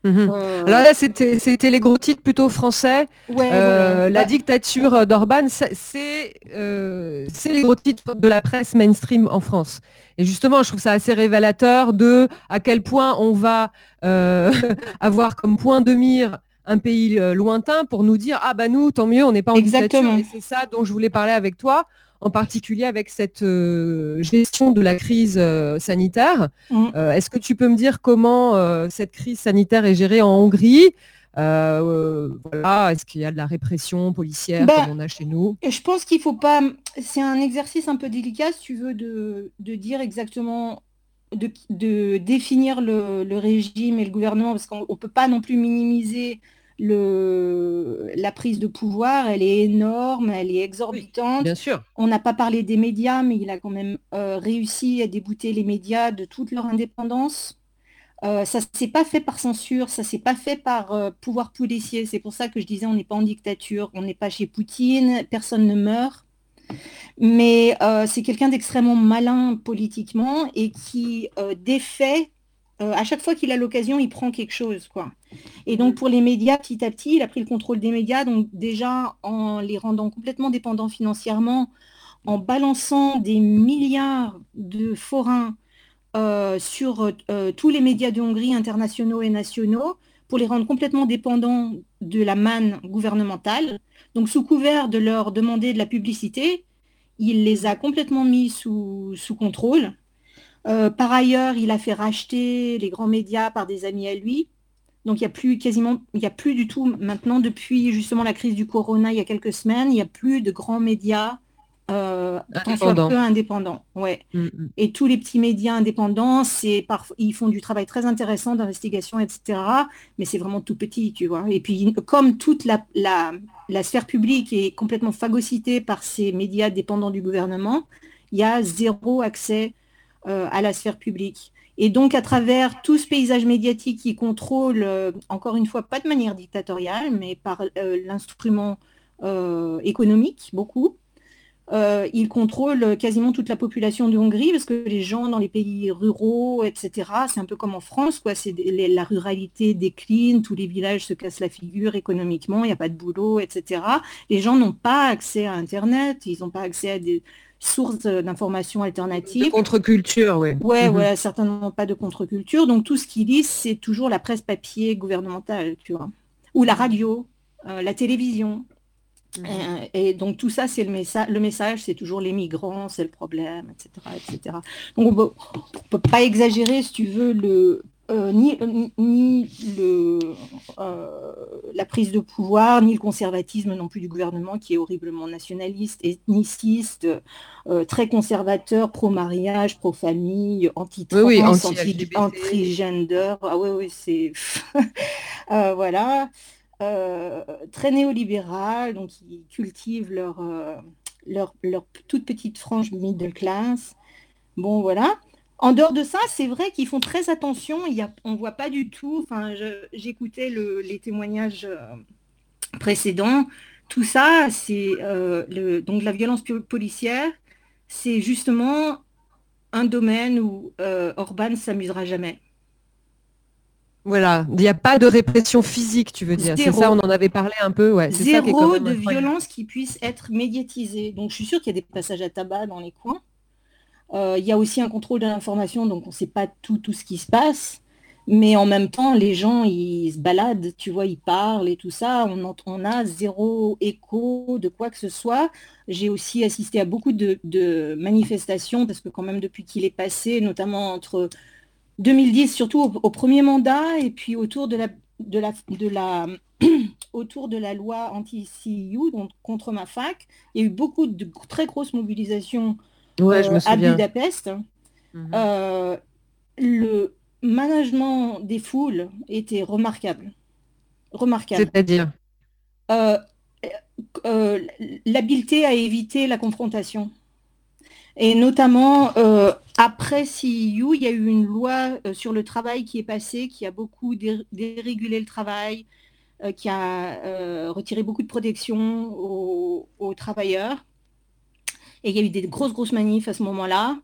Mhm. Euh, Alors là, c'était les gros titres plutôt français. Euh, la bah dictature d'Orban, euh, c'est les gros titres de la presse mainstream en France. Et justement, je trouve ça assez révélateur de à quel point on va avoir comme point de mire un pays lointain pour nous dire ah bah nous tant mieux on n'est pas en Exactement. dictature et c'est ça dont je voulais parler avec toi en particulier avec cette euh, gestion de la crise euh, sanitaire. Mm. Euh, est-ce que tu peux me dire comment cette crise sanitaire est gérée en Hongrie? Voilà, Est-ce qu'il y a de la répression policière ben, comme on a chez nous? Je pense qu'il faut pas. C'est un exercice un peu délicat, si tu veux, de, dire exactement de, définir le, régime et le gouvernement, parce qu'on ne peut pas non plus minimiser le, la prise de pouvoir, elle est énorme, elle est exorbitante. bien sûr. On n'a pas parlé des médias, mais il a quand même euh, réussi à débouter les médias de toute leur indépendance. Euh, ça s'est pas fait par censure, ça s'est pas fait par euh, pouvoir policier. C'est pour ça que je disais on n'est pas en dictature, on n'est pas chez Poutine, personne ne meurt. Mais c'est quelqu'un d'extrêmement malin politiquement et qui défait à chaque fois qu'il a l'occasion, il prend quelque chose. Quoi. Et donc pour les médias, petit à petit, il a pris le contrôle des médias, donc déjà en les rendant complètement dépendants financièrement, en balançant des milliards de forains euh, sur euh, tous les médias de Hongrie, internationaux et nationaux, pour les rendre complètement dépendants de la manne gouvernementale. Donc sous couvert de leur demander de la publicité, il les a complètement mis sous, sous contrôle. Euh, par ailleurs, il a fait racheter les grands médias par des amis à lui. Donc il n'y a plus quasiment, il n'y a plus du tout maintenant, depuis justement la crise du corona il y a quelques semaines, il n'y a plus de grands médias euh, peu indépendants. Ouais. Mm, mm. Et tous les petits médias indépendants, c'est ils font du travail très intéressant d'investigation, etc. Mais c'est vraiment tout petit, tu vois. Et puis, comme toute la, la, sphère publique est complètement phagocytée par ces médias dépendants du gouvernement, il y a zéro accès à la sphère publique. Et donc, à travers tout ce paysage médiatique qui contrôle, euh, encore une fois, pas de manière dictatoriale, mais par euh, l'instrument économique, beaucoup, euh, il contrôle quasiment toute la population de Hongrie parce que les gens dans les pays ruraux, etc., c'est un peu comme en France, quoi. La ruralité décline, tous les villages se cassent la figure économiquement, il n'y a pas de boulot, etc. Les gens n'ont pas accès à Internet, ils n'ont pas accès à des sources d'informations alternatives. contre-culture, oui. Ouais, mhm. ouais, certainement pas de contre-culture. Donc tout ce qu'ils lisent, c'est toujours la presse papier gouvernementale, tu vois, ou la radio, euh, la télévision. Mhm. Euh, et, donc tout ça, c'est le, message. le message, c'est toujours les migrants, c'est le problème, etc. etc. Donc on ne peut pas exagérer, si tu veux, le, euh, ni, ni le, euh, la prise de pouvoir, ni le conservatisme non plus du gouvernement qui est horriblement nationaliste, ethniciste, très conservateur, pro-mariage, pro-famille, anti-trans, oui, anti-gender. ah oui, oui, c'est... voilà. Euh, très néolibéral, donc ils cultivent leur, euh, leur, leur, toute petite frange middle class. Bon, voilà. En dehors de ça, c'est vrai qu'ils font très attention. Il y a, on ne voit pas du tout. Enfin, j'écoutais le, les témoignages euh, précédents. Tout ça, c'est le, donc la violence policière. C'est justement un domaine où Orban s'amusera jamais. Voilà, il n'y a pas de répression physique, tu veux dire. C'est ça, on en avait parlé un peu. Ouais. Zéro de violence qui puisse être médiatisée. Donc je suis sûre qu'il y a des passages à tabac dans les coins. Euh, il y a aussi un contrôle de l'information, donc on ne sait pas tout, ce qui se passe. Mais en même temps, les gens, ils se baladent, tu vois, ils parlent et tout ça. On, on a zéro écho de quoi que ce soit. J'ai aussi assisté à beaucoup de, manifestations, parce que quand même depuis qu'il est passé, notamment entre 2010, surtout au, premier mandat, et puis autour de la, autour de la loi anti-CIU, donc contre ma fac, il y a eu beaucoup de très grosses mobilisations euh, à Budapest. Mhm. Euh, le management des foules était remarquable. Remarquable. C'est-à-dire euh, L'habileté à éviter la confrontation. Et notamment, euh, après CIU, il y a eu une loi euh, sur le travail qui est passée, qui a beaucoup dérégulé le travail, euh, qui a retiré beaucoup de protection aux, travailleurs. Et il y a eu des grosses, grosses manifs à ce moment-là,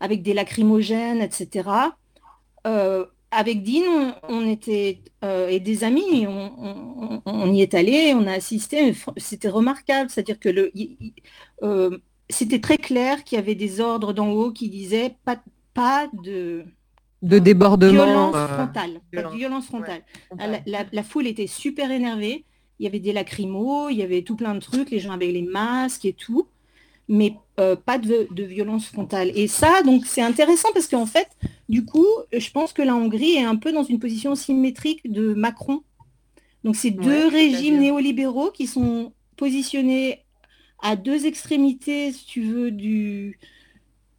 avec des lacrymogènes, etc. avec Dean, on, était, et des amis, on, y est allé, on a assisté, c'était remarquable, c'est-à-dire que le, c'était très clair qu'il y avait des ordres d'en haut qui disaient pas, pas de, de débordement. Violence euh, frontale. violence. frontale. la, foule était super énervée. Il y avait des lacrymos, il y avait tout plein de trucs, les gens avaient les masques et tout, mais euh, pas de, violence frontale. Et ça, donc, c'est intéressant parce qu'en fait, du coup, je pense que la Hongrie est un peu dans une position symétrique de Macron. Donc, c'est deux régimes néolibéraux qui sont positionnés à deux extrémités, si tu veux, du,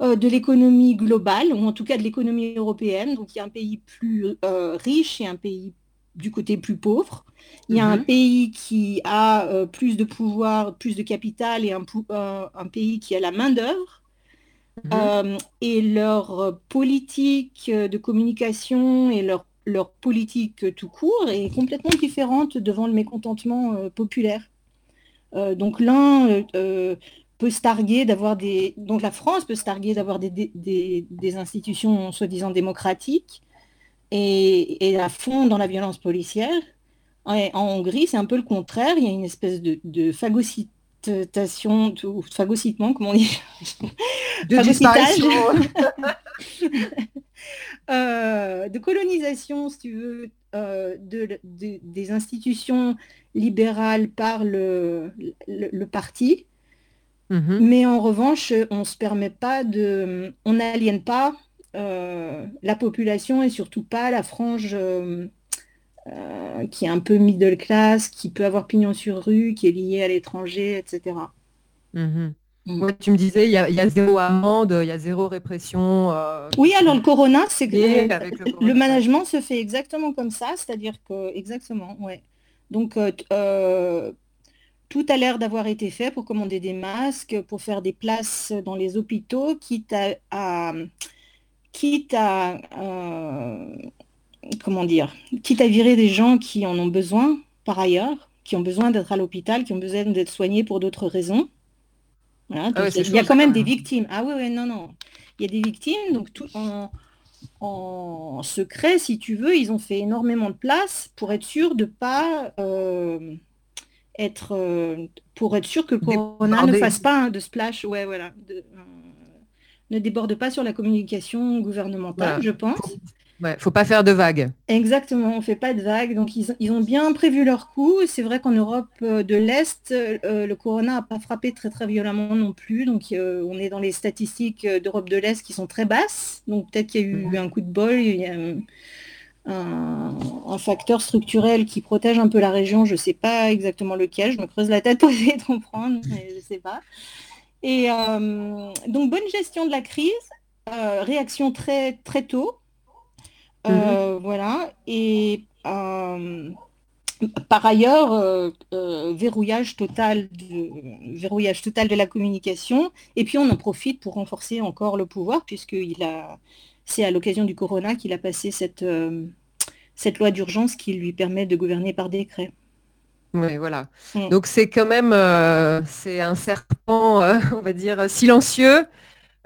de l'économie globale, ou en tout cas de l'économie européenne. Donc il y a un pays plus riche et un pays du côté plus pauvre. Il y a un mhm. pays qui a plus de pouvoir, plus de capital et un, un pays qui a la main-d'œuvre. Mhm. et leur politique de communication et leur leur politique tout court est complètement différente devant le mécontentement euh, populaire. Euh, donc l'un euh, peut se targuer d'avoir des... Donc la France peut se targuer d'avoir des, des, institutions soi-disant démocratiques et, à fond dans la violence policière. en Hongrie, c'est un peu le contraire. Il y a une espèce de, de phagocytation, ou phagocytement, comment on dit? De Euh, de colonisation, si tu veux, euh, de, des institutions libérales par le, le, parti. Mhm. Mais en revanche, on se permet pas de, on n'aliène pas la population et surtout pas la frange qui est un peu middle class, qui peut avoir pignon sur rue, qui est liée à l'étranger, etc. Mm. tu me disais, il y, a, zéro amende, il y a zéro répression. Euh, oui, alors le Corona, c'est que le, management se fait exactement comme ça, c'est-à-dire que, exactement, ouais. Donc, euh, euh, tout a l'air d'avoir été fait pour commander des masques, pour faire des places dans les hôpitaux, quitte à, quitte à comment dire, quitte à virer des gens qui en ont besoin par ailleurs, qui ont besoin d'être à l'hôpital, qui ont besoin d'être soignés pour d'autres raisons. Ah il y a quand même des victimes. Ah oui, non, non. Il y a des victimes, donc tout en, en, secret, si tu veux, ils ont fait énormément de place pour être sûr de pas euh, être euh, pour être sûr que le corona ne fasse pas de splash, ouais, voilà, euh, ne déborde pas sur la communication gouvernementale, je pense. Ouais, faut pas faire de vagues. Exactement, on fait pas de vagues. Donc ils, ont bien prévu leur coup. C'est vrai qu'en Europe euh, de l'Est, euh, le corona n'a pas frappé très très violemment non plus. Donc euh, on est dans les statistiques d'Europe de l'Est qui sont très basses. Donc peut-être qu'il y a eu un coup de bol, il y a un, facteur structurel qui protège un peu la région. Je ne sais pas exactement lequel. Je me creuse la tête pour essayer de comprendre, mais je ne sais pas. Et donc bonne gestion de la crise, réaction très très tôt. Mhm. Euh, voilà. Et euh, par ailleurs, euh, verrouillage, total de, verrouillage total de la communication. Et puis on en profite pour renforcer encore le pouvoir, puisqu'il a, c'est à l'occasion du corona qu'il a passé cette, cette loi d'urgence qui lui permet de gouverner par décret. Oui, voilà. Mm. Donc c'est quand même c'est un serpent, on va dire, silencieux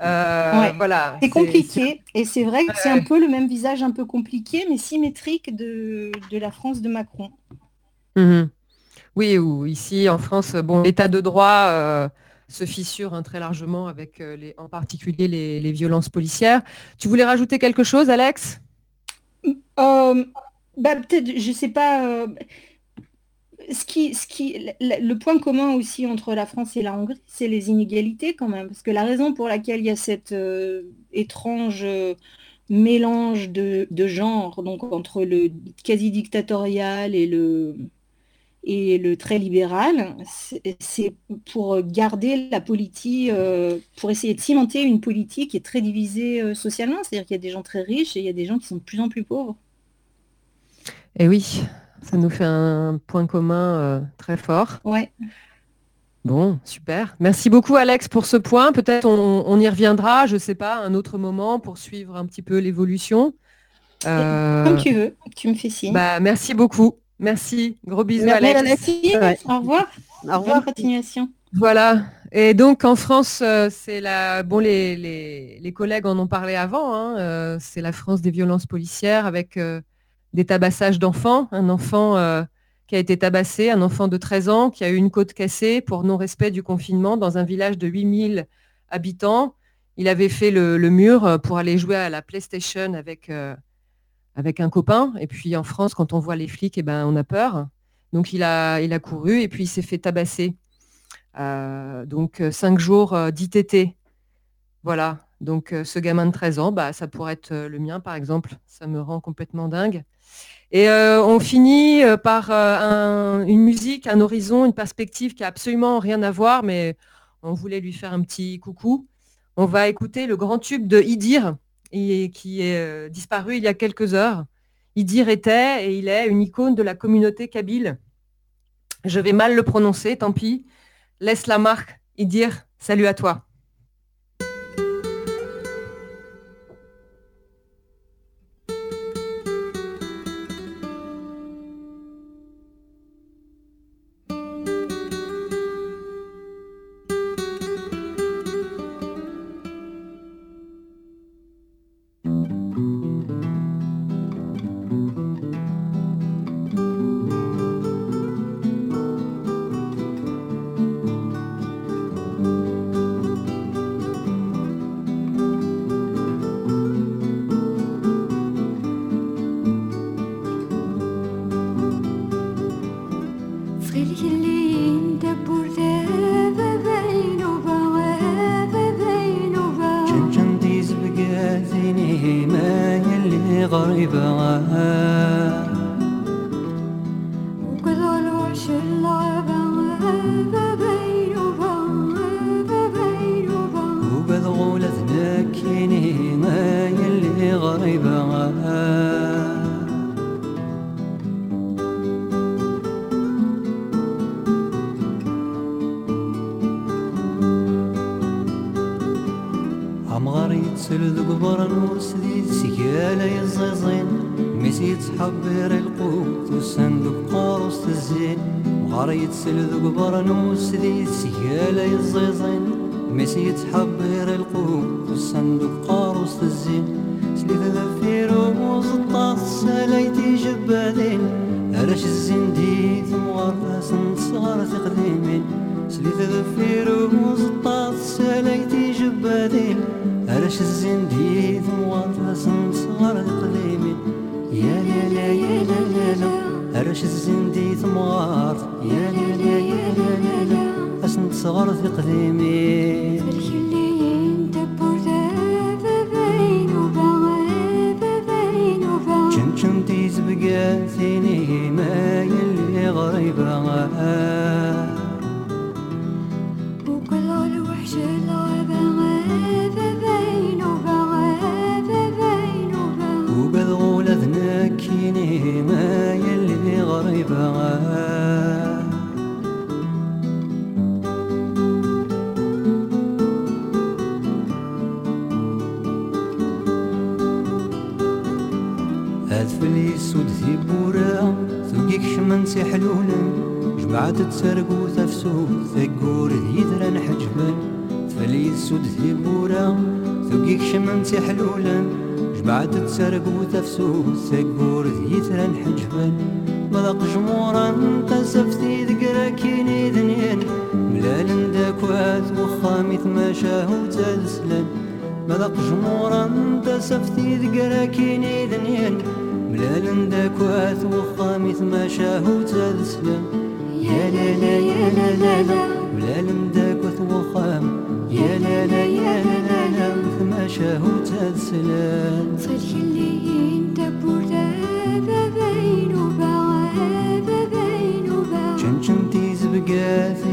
euh, voilà, c'est compliqué et c'est vrai que c'est un peu le même visage un peu compliqué mais symétrique de, la France de Macron. Mhm. Oui, ou ici en France, bon, l'état de droit euh, se fissure hein, très largement avec euh, les, en particulier les, violences policières. Tu voulais rajouter quelque chose, Alex? Bah, Peut-être, je sais pas ce qui, ce qui, le point commun aussi entre la France et la Hongrie, c'est les inégalités quand même. Parce que la raison pour laquelle il y a cette euh, étrange euh, mélange de, de genres, donc entre le quasi dictatorial et le, et le très libéral, c'est pour garder la politique, euh, pour essayer de cimenter une politique qui est très divisée socialement. C'est-à-dire qu'il y a des gens très riches et il y a des gens qui sont de plus en plus pauvres. Et oui, ça nous fait un point commun euh, très fort. Ouais. Bon, super. Merci beaucoup Alex pour ce point. Peut-être on, y reviendra, je ne sais pas, un autre moment pour suivre un petit peu l'évolution. Euh, Comme tu veux, tu me fais signe. Bah, merci beaucoup. Merci. Gros bisous Alex. Merci. Au revoir. Au revoir. continuation. Voilà. Et donc en France, euh, c'est la bon les, les, collègues en ont parlé avant. Hein, c'est la France des violences policières avec des tabassages d'enfants. Un enfant euh, qui a été tabassé, un enfant de 13 ans qui a eu une côte cassée pour non-respect du confinement dans un village de 8000 habitants. Il avait fait le, mur euh, pour aller jouer à la PlayStation avec, euh, avec un copain. Et puis en France, quand on voit les flics, eh ben, on a peur. Donc il a, il a couru et puis il s'est fait tabasser. donc cinq jours d'ITT. Voilà. Donc ce gamin de 13 ans, bah, ça pourrait être le mien par exemple. Ça me rend complètement dingue. Et euh, on finit euh, par euh, une musique, un horizon, une perspective qui a absolument rien à voir, mais on voulait lui faire un petit coucou. On va écouter le grand tube de Idir, qui est disparu il y a quelques heures. Idir était et il est une icône de la communauté kabyle. Je vais mal le prononcer, tant pis. Laisse la marque, Idir, salut à toi. وبلغوا لذنك ما يلي غريبة. عم غريت سلد قبر نور سديد سكالة يزيزين نسيت حبر القوت وسندق قارص الزين وغريت يتسل ذو برنوس ذي سيالة الزيزين نسيت حبر القوت وسندق قارص الزين سليف ذا في رموز الطاس ساليتي جبال تفقدين بعد تسرق وتفسوس سقور ثيثرا حجفا ملق جمورا قسف ثيد قراكيني ذنين ملال داكوات وخامث ما شاهو تسلن ملق جمورا قسف ثيد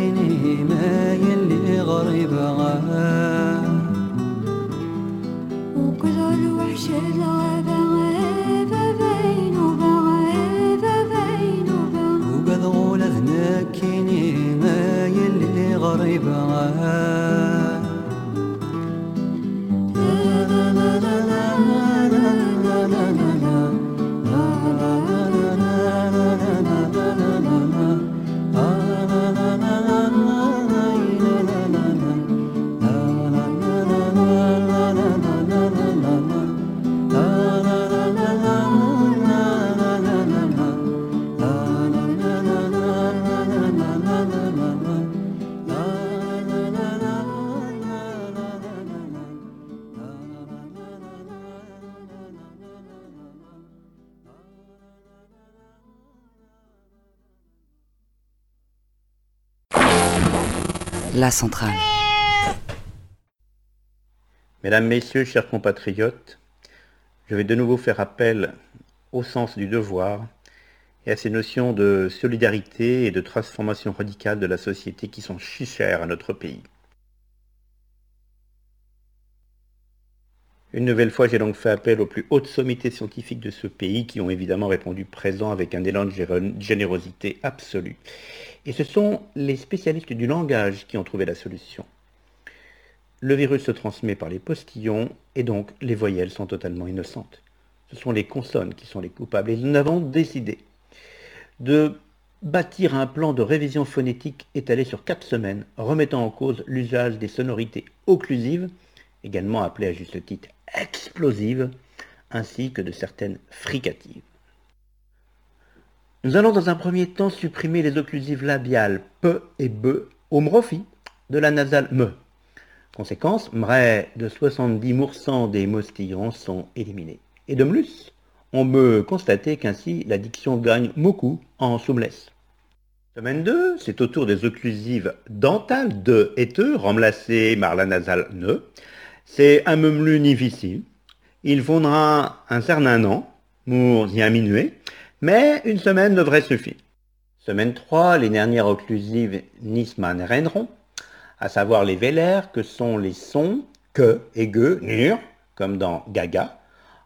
عيني ما يلي غريب وكل الوحش الغابة غابة بين وبغابة بين وبغ غول ذناكيني ما يلي غريب لا لا لا لا لا la centrale. Mesdames, Messieurs, chers compatriotes, je vais de nouveau faire appel au sens du devoir et à ces notions de solidarité et de transformation radicale de la société qui sont si chères à notre pays. Une nouvelle fois, j'ai donc fait appel aux plus hautes sommités scientifiques de ce pays qui ont évidemment répondu présent avec un élan de générosité absolue. Et ce sont les spécialistes du langage qui ont trouvé la solution. Le virus se transmet par les postillons et donc les voyelles sont totalement innocentes. Ce sont les consonnes qui sont les coupables et nous avons décidé de bâtir un plan de révision phonétique étalé sur quatre semaines, remettant en cause l'usage des sonorités occlusives, également appelées à juste titre explosives, ainsi que de certaines fricatives. Nous allons dans un premier temps supprimer les occlusives labiales P et B mrofi de la nasale me. Conséquence, mray de 70% des mostillons sont éliminés. Et de plus, on peut constater qu'ainsi la diction gagne beaucoup en souplesse. Semaine 2, c'est au tour des occlusives dentales de et te, remplacées par la nasale ne. C'est un plus difficile. Il faudra un certain temps pour y diminuer, mais une semaine devrait suffire. Semaine 3, les dernières occlusives Nisman reindront, à savoir les vélaires que sont les sons que et ge, nur, comme dans gaga,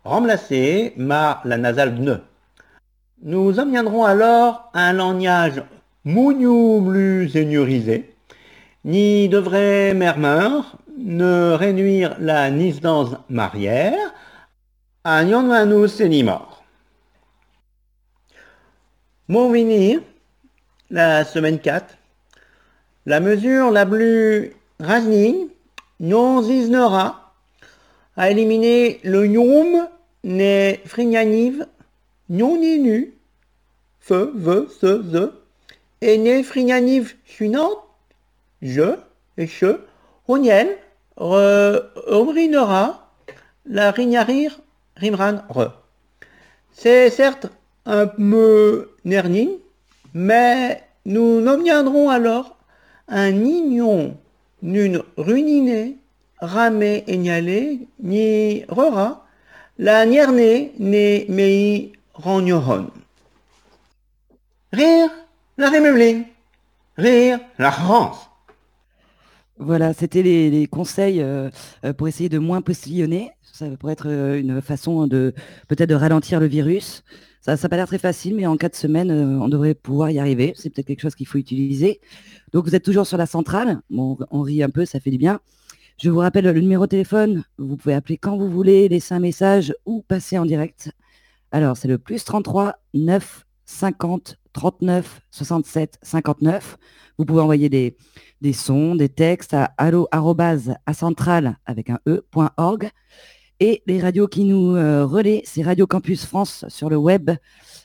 remplacés par la nasale ne. Nous obtiendrons alors un langage mougnou plus ni devrait murmure ne réduire la nisdance marière à Nyanmanus et mort. Mon venir, la semaine 4, la mesure la plus rasnie non zisnera à éliminer le yom ne frignanive non nu, fe, ve, se, ze, et ne frignanive suinante, je, et che, oniel, omrinera, la rignarir, rimran, re. C'est certes un peu nerning, mais nous n'obtiendrons alors un ignon d'une runinée, ramé et ni rera, la nierne ne mei rognohon. Rire la République, rire la France. Voilà, c'était les, conseils euh, euh, pour essayer de moins postillonner. Ça pourrait être euh, une façon de peut-être de ralentir le virus. Ça n'a pas l'air très facile, mais en quatre semaines, on devrait pouvoir y arriver. C'est peut-être quelque chose qu'il faut utiliser. Donc vous êtes toujours sur la centrale. Bon, on rit un peu, ça fait du bien. Je vous rappelle le numéro de téléphone. Vous pouvez appeler quand vous voulez, laisser un message ou passer en direct. Alors, c'est le plus 33 9 50 39 67 59. Vous pouvez envoyer des, des sons, des textes à allo centrale avec un e.org. Et les radios qui nous euh, relaient, c'est Radio Campus France sur le web,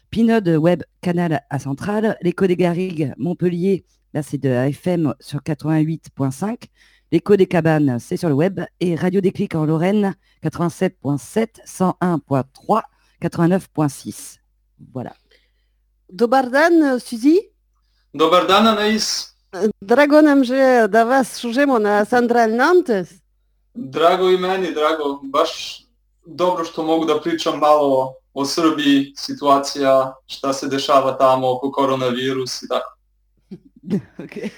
Pinode Web Canal à Centrale, l'Écho des Garrigues Montpellier, là c'est de AFM sur 88.5, l'Écho des Cabanes, c'est sur le web, et Radio Déclic en Lorraine, 87.7, 101.3, 89.6. Voilà. Dobardan, Suzy? Dobardan, Anaïs? Drago nam že da vas služemo na Central Nantes. Drago i meni, drago. Baš dobro što mogu da pričam malo o Srbiji, situacija, šta se dešava tamo oko coronavirus i tako. ok.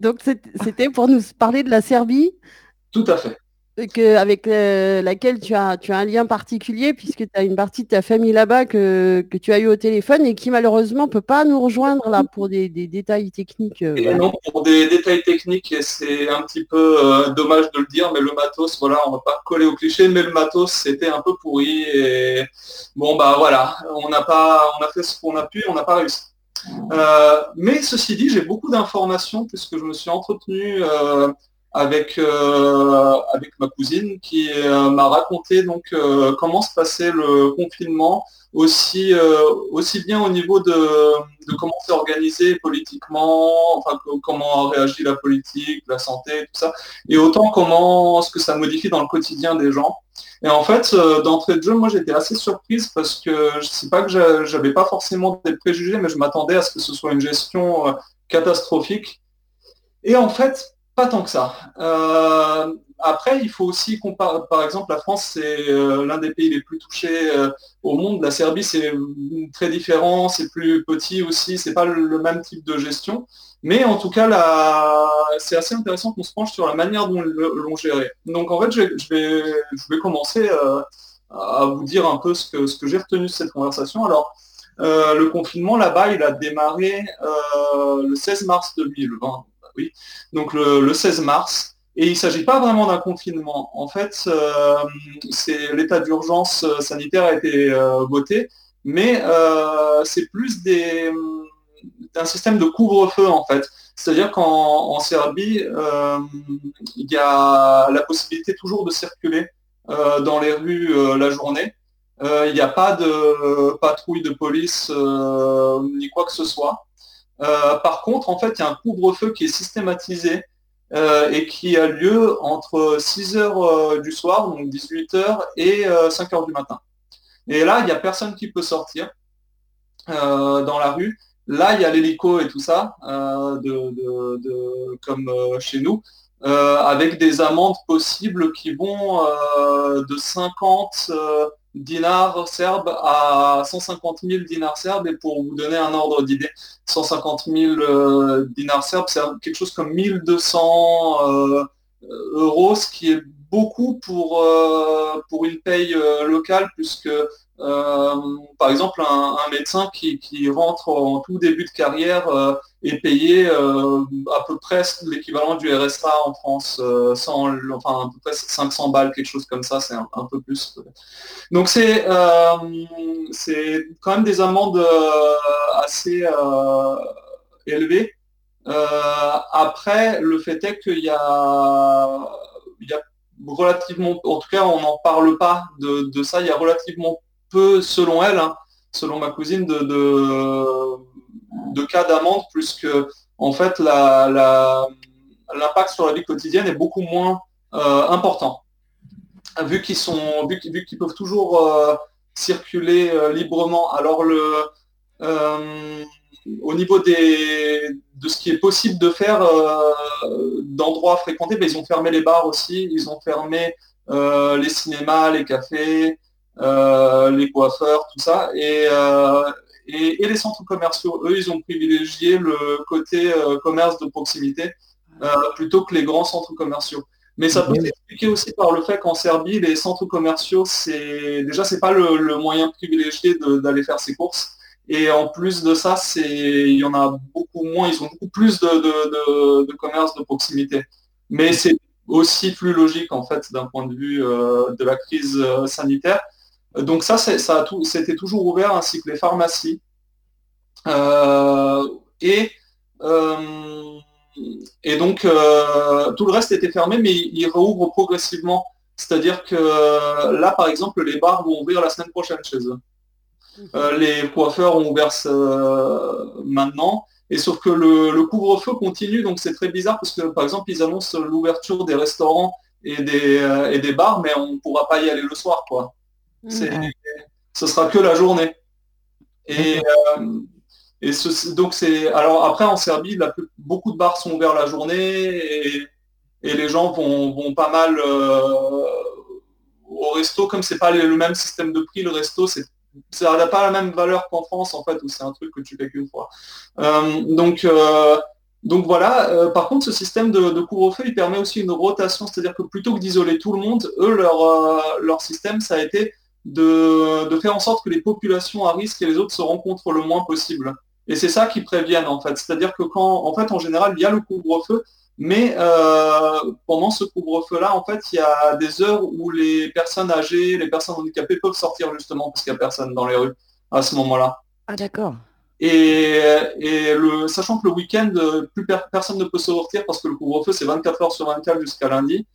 Donc c'était pour nous parler de la Serbie Tout à fait. Que, avec euh, laquelle tu as, tu as un lien particulier puisque tu as une partie de ta famille là-bas que, que, tu as eu au téléphone et qui malheureusement ne peut pas nous rejoindre là pour des, des détails techniques. Euh, non, pour des détails techniques, c'est un petit peu euh, dommage de le dire, mais le matos, voilà, on va pas coller au cliché, mais le matos c'était un peu pourri et bon bah voilà, on n'a pas on a fait ce qu'on a pu, on n'a pas réussi. mais ceci dit, j'ai beaucoup d'informations puisque je me suis entretenu avec, euh, avec ma cousine qui euh, m'a raconté donc euh, comment se passait le confinement, aussi, aussi bien au niveau de, comment c'est organisé politiquement, enfin comment réagit la politique, la santé, tout ça, et autant comment ce que ça modifie dans le quotidien des gens. Et en fait, d'entrée de jeu, moi j'étais assez surprise parce que je sais pas que j'avais pas forcément des préjugés, mais je m'attendais à ce que ce soit une gestion catastrophique. Et en fait, pas tant que ça. Euh, après, il faut aussi comparer. Par exemple, la France, c'est euh, l'un des pays les plus touchés euh, au monde. La Serbie, c'est très différent, c'est plus petit aussi, c'est pas le, même type de gestion. Mais en tout cas, c'est assez intéressant qu'on se penche sur la manière dont l'on gérait. Donc en fait, je, vais, je vais commencer à vous dire un peu ce que, ce que j'ai retenu de cette conversation. Alors, le confinement là-bas, il a démarré le 16 mars 2020. Donc le 16 mars. Et il ne s'agit pas vraiment d'un confinement. En fait, euh, c'est l'état d'urgence euh, sanitaire a été euh, voté, mais c'est plus des, d'un système de couvre-feu en fait. C'est-à-dire qu'en Serbie, il y a la possibilité toujours de circuler dans les rues la journée. Il n'y a pas de patrouille de police ni quoi que ce soit. Par contre, en fait, il y a un couvre-feu qui est systématisé euh, et qui a lieu entre 6h euh, du soir, donc 18h, et 5h euh, du matin. Et là, il n'y a personne qui peut sortir dans la rue. Là, il y a l'hélico et tout ça, comme chez nous, avec des amendes possibles qui vont de 50 dinars serbes à 150 000 dinars serbes. Et pour vous donner un ordre d'idée, 150 000 euh, dinars serbes, c'est quelque chose comme 1200 euh, euros, ce qui est beaucoup pour, euh, pour une paye locale, puisque par exemple un, médecin qui, rentre en tout début de carrière est payé à peu près l'équivalent du RSA en France, sans, enfin à peu près 500 balles, quelque chose comme ça, c'est un, peu plus. Donc c'est quand même des amendes assez élevées. après, le fait est qu'il y y a relativement, en tout cas, on n'en parle pas de, ça. Il y a relativement peu, selon elle, hein, selon ma cousine, de, cas d'amende, puisque en fait, l'impact la, sur la vie quotidienne est beaucoup moins euh, important. Vu qu'ils sont, vu, qu'ils peuvent toujours euh, circuler euh, librement. Alors le au niveau des, de ce qui est possible de faire d'endroits fréquentés, ben, ils ont fermé les bars aussi, ils ont fermé les cinémas, les cafés, euh, les coiffeurs, tout ça. Euh, et, et, les centres commerciaux, eux, ils ont privilégié le côté euh, commerce de proximité plutôt que les grands centres commerciaux. Mais ça peut s'expliquer aussi par le fait qu'en Serbie, les centres commerciaux, c'est déjà c'est pas le, moyen privilégié d'aller faire ses courses. Et en plus de ça, il y en a beaucoup moins, ils ont beaucoup plus de, de, de commerce de proximité. Mais c'est aussi plus logique en fait d'un point de vue de la crise sanitaire. Donc ça, c'était toujours ouvert, ainsi que les pharmacies. Euh, et, euh, donc, euh, tout le reste était fermé, mais il réouvre progressivement. C'est-à-dire que là, par exemple, les bars vont ouvrir la semaine prochaine chez eux. Mhm. les coiffeurs ont ouvert maintenant. Et sauf que le, couvre-feu continue, donc c'est très bizarre parce que, par exemple, ils annoncent l'ouverture des restaurants et des, et des bars, mais on ne pourra pas y aller le soir, quoi. Ce sera que la journée. Et, euh, et donc c'est. Alors après en Serbie, beaucoup de bars sont ouverts la journée et, les gens vont, pas mal euh, au resto, comme c'est pas le même système de prix, le resto, c'est ça n'a pas la même valeur qu'en France en fait, où c'est un truc que tu fais qu'une fois. Euh, donc donc voilà, par contre, ce système de, couvre-feu, il permet aussi une rotation, c'est-à-dire que plutôt que d'isoler tout le monde, eux, leur, leur système, ça a été de, faire en sorte que les populations à risque et les autres se rencontrent le moins possible. Et c'est ça qui préviennent en fait. C'est-à-dire que quand, en fait, en général, il y a le couvre-feu, mais euh, pendant ce couvre-feu-là, en fait, il y a des heures où les personnes âgées, les personnes handicapées peuvent sortir justement parce qu'il n'y a personne dans les rues à ce moment-là. Ah d'accord. Et, le, sachant que le week-end, plus personne ne peut sortir parce que le couvre-feu, c'est 24 heures sur 24 jusqu'à lundi.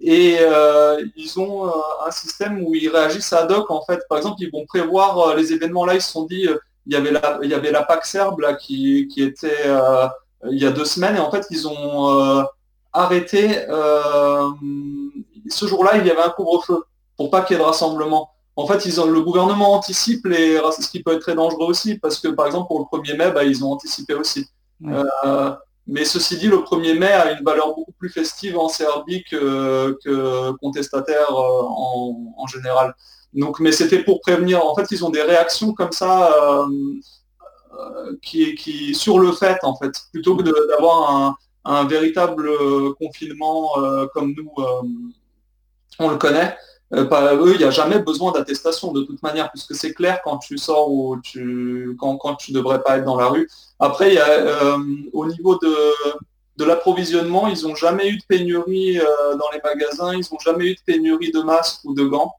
Et euh, ils ont euh, un système où ils réagissent ad hoc. En fait, par exemple, ils vont prévoir les événements là. Ils se sont dit, il y avait la, il y avait la PAC serbe là qui, était il y a deux semaines. Et en fait, ils ont arrêté. ce jour-là, il y avait un couvre-feu pour pas qu'il y ait de rassemblement. En fait, ils ont, le gouvernement anticipe les, ce qui peut être très dangereux aussi, parce que par exemple pour le 1er mai, bah, ils ont anticipé aussi. Mais ceci dit, le 1er mai a une valeur beaucoup plus festive en Serbie que, contestataire en, général. Donc, mais c'était pour prévenir. En fait, ils ont des réactions comme ça qui, qui sur le fait, en fait, plutôt que d'avoir un, véritable confinement comme nous, on le connaît. Euh, eux, il n'y a jamais besoin d'attestation de toute manière, puisque c'est clair quand tu sors ou tu, quand, quand tu ne devrais pas être dans la rue. Après, y a, euh, au niveau de, de l'approvisionnement, ils n'ont jamais eu de pénurie euh, dans les magasins, ils n'ont jamais eu de pénurie de masques ou de gants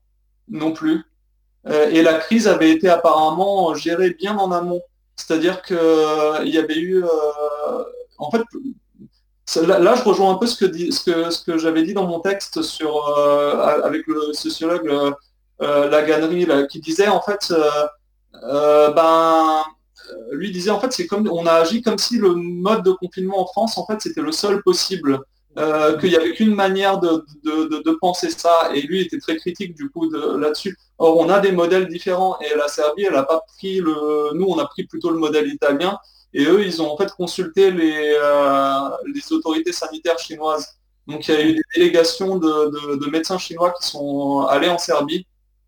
non plus. et la crise avait été apparemment gérée bien en amont. C'est-à-dire qu'il y avait eu... en fait, Là, je rejoins un peu ce que, ce que, ce que j'avais dit dans mon texte sur, euh, avec le sociologue euh, euh Laganerie, qui disait en fait, euh, ben, lui disait en fait, c'est comme on a agi comme si le mode de confinement en France, en fait, c'était le seul possible. Qu'il n'y avait qu'une manière de, de, penser ça, et lui était très critique du coup là-dessus. Or, on a des modèles différents, et la Serbie, elle n'a pas pris le. Nous, on a pris plutôt le modèle italien, et eux, ils ont en fait consulté les, euh, les autorités sanitaires chinoises. Donc il y a eu des délégations de, médecins chinois qui sont allés en Serbie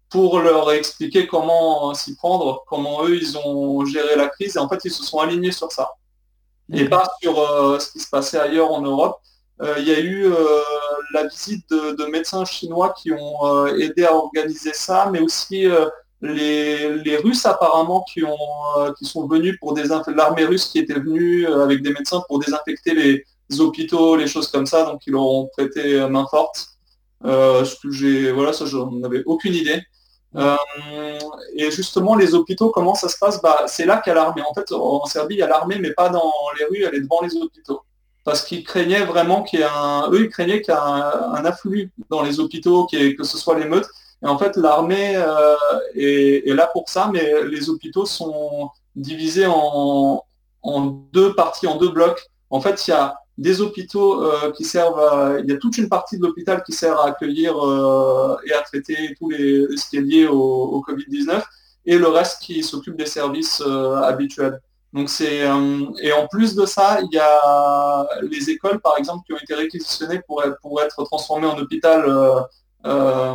pour leur expliquer comment s'y prendre, comment eux, ils ont géré la crise. Et en fait, ils se sont alignés sur ça. Et pas sur euh, ce qui se passait ailleurs en Europe. Euh, il y a eu la visite de, de, médecins chinois qui ont aidé à organiser ça, mais aussi les, Russes apparemment qui, ont, euh, qui sont venus pour désinfecter, l'armée russe qui était venue euh, avec des médecins pour désinfecter les, hôpitaux, les choses comme ça, donc ils leur ont prêté main forte. Euh, ce que j'ai, voilà, ça j'en avais aucune idée. et justement, les hôpitaux, comment ça se passe? Bah, C'est là qu'il y a l'armée. En fait, en Serbie, il y a l'armée, mais pas dans les rues, elle est devant les hôpitaux. Parce qu'ils craignaient vraiment qu'il y ait un. Eux, ils craignaient qu'il y ait un, afflux dans les hôpitaux, que ce soit les meutes. Et en fait, l'armée euh, est, là pour ça, mais les hôpitaux sont divisés en, deux parties, en deux blocs. En fait, il y a des hôpitaux euh, qui servent à, il y a toute une partie de l'hôpital qui sert à accueillir euh, et à traiter les ce qui est lié au, Covid-19 et le reste qui s'occupe des services habituels. Donc c'est et en plus de ça, il y a les écoles par exemple qui ont été réquisitionnées pour être, pour être transformées en hôpital euh,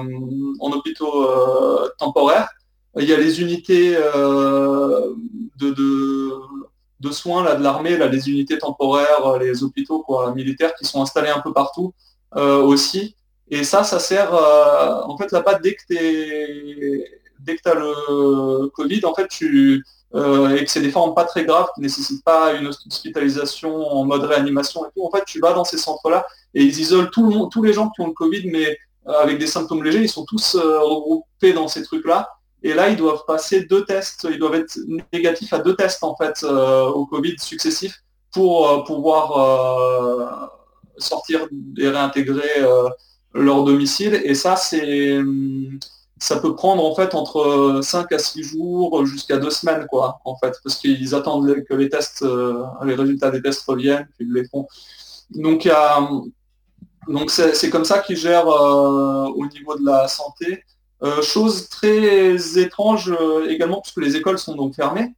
en hôpitaux euh, temporaires. Il y a les unités euh, de, soins là, de l'armée, là, les unités temporaires, les hôpitaux militaires qui sont installés un peu partout aussi. Et ça, ça sert, en fait, là-bas, dès que tu as le Covid, en fait, tu, et que c'est des formes pas très graves qui nécessitent pas une hospitalisation en mode réanimation et tout, en fait, tu vas dans ces centres-là et ils isolent tout le monde, tous les gens qui ont le Covid, mais euh, avec des symptômes légers, ils sont tous euh, regroupés dans ces trucs-là. Et là, ils doivent passer deux tests, ils doivent être négatifs à deux tests en fait euh, au Covid successifs pour pouvoir sortir et réintégrer leur domicile. Et ça, c'est ça peut prendre en fait entre 5 à 6 jours jusqu'à 2 semaines quoi en fait parce qu'ils attendent que les tests les résultats des tests reviennent ils les font donc donc c'est comme ça qu'ils gèrent euh, au niveau de la santé. Euh, chose très étrange euh, également, puisque les écoles sont donc fermées,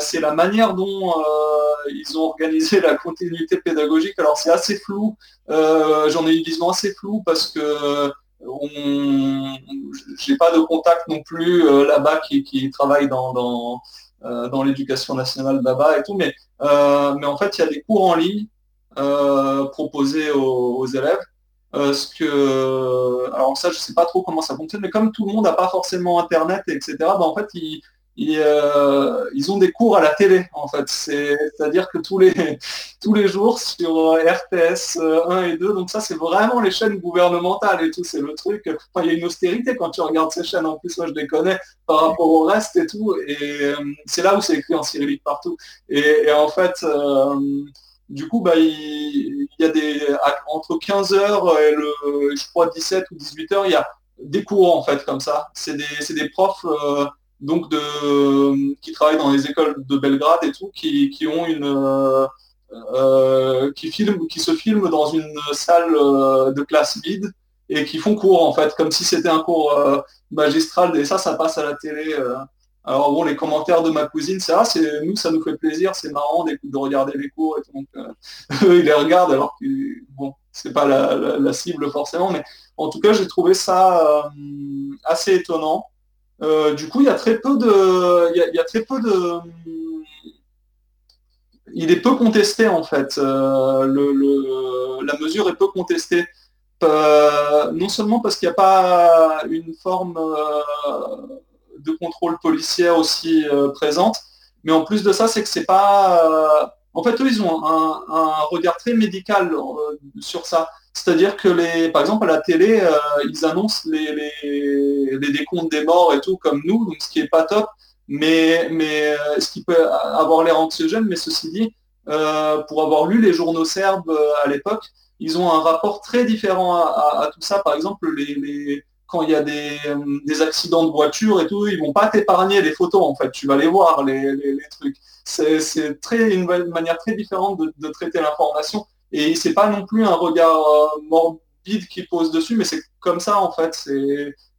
c'est la manière dont ils ont organisé la continuité pédagogique. Alors c'est assez flou, j'en ai une vision assez floue parce que je n'ai pas de contact non plus là-bas qui, travaille dans, dans, dans l'éducation nationale là-bas et tout, mais, mais en fait il y a des cours en ligne euh, proposé aux, élèves. Euh, que, alors ça, je sais pas trop comment ça fonctionne, mais comme tout le monde n'a pas forcément Internet, etc., bah, en fait, ils, euh, ils, ont des cours à la télé, en fait. C'est-à-dire que tous les, tous les jours sur RTS 1 et 2, donc ça, c'est vraiment les chaînes gouvernementales et tout, c'est le truc. il y a une austérité quand tu regardes ces chaînes, en plus, moi, je les par rapport au reste et tout, et c'est là où c'est écrit en cyrillique partout. Et, en fait, du coup, bah, il, y a des entre 15h et le, je crois 17 ou 18h, il y a des cours en fait comme ça. C'est des, profs euh, donc de, qui travaillent dans les écoles de Belgrade et tout, qui, ont une euh, euh, qui filment, qui se filment dans une salle de classe vide et qui font cours en fait, comme si c'était un cours magistral. Et ça, ça passe à la télé Alors bon, les commentaires de ma cousine, c'est ah, c'est nous, ça nous fait plaisir, c'est marrant de regarder les cours et. Donc, eux, ils les regardent alors que bon, c'est pas la, cible forcément, mais en tout cas, j'ai trouvé ça assez étonnant. du coup, il y a très peu de, il y a très peu de il est peu contesté en fait. Euh, la mesure est peu contestée. Euh, non seulement parce qu'il n'y a pas une forme euh, de contrôle policier aussi présente, mais en plus de ça, c'est que c'est pas. en fait, eux, ils ont un, regard très médical sur ça. C'est-à-dire que les, par exemple, à la télé, ils annoncent les, les, décomptes des morts et tout comme nous, donc ce qui est pas top mais, mais euh, ce qui peut avoir l'air anxiogène, mais ceci dit, euh, pour avoir lu les journaux serbes euh, à l'époque, ils ont un rapport très différent à, tout ça. Par exemple, les, quand il y a des, accidents de voiture et tout, ils vont pas t'épargner les photos en fait. Tu vas les voir les, trucs. C'est très une manière très différente de, traiter l'information. Et c'est pas non plus un regard morbide qui pose dessus, mais c'est comme ça en fait.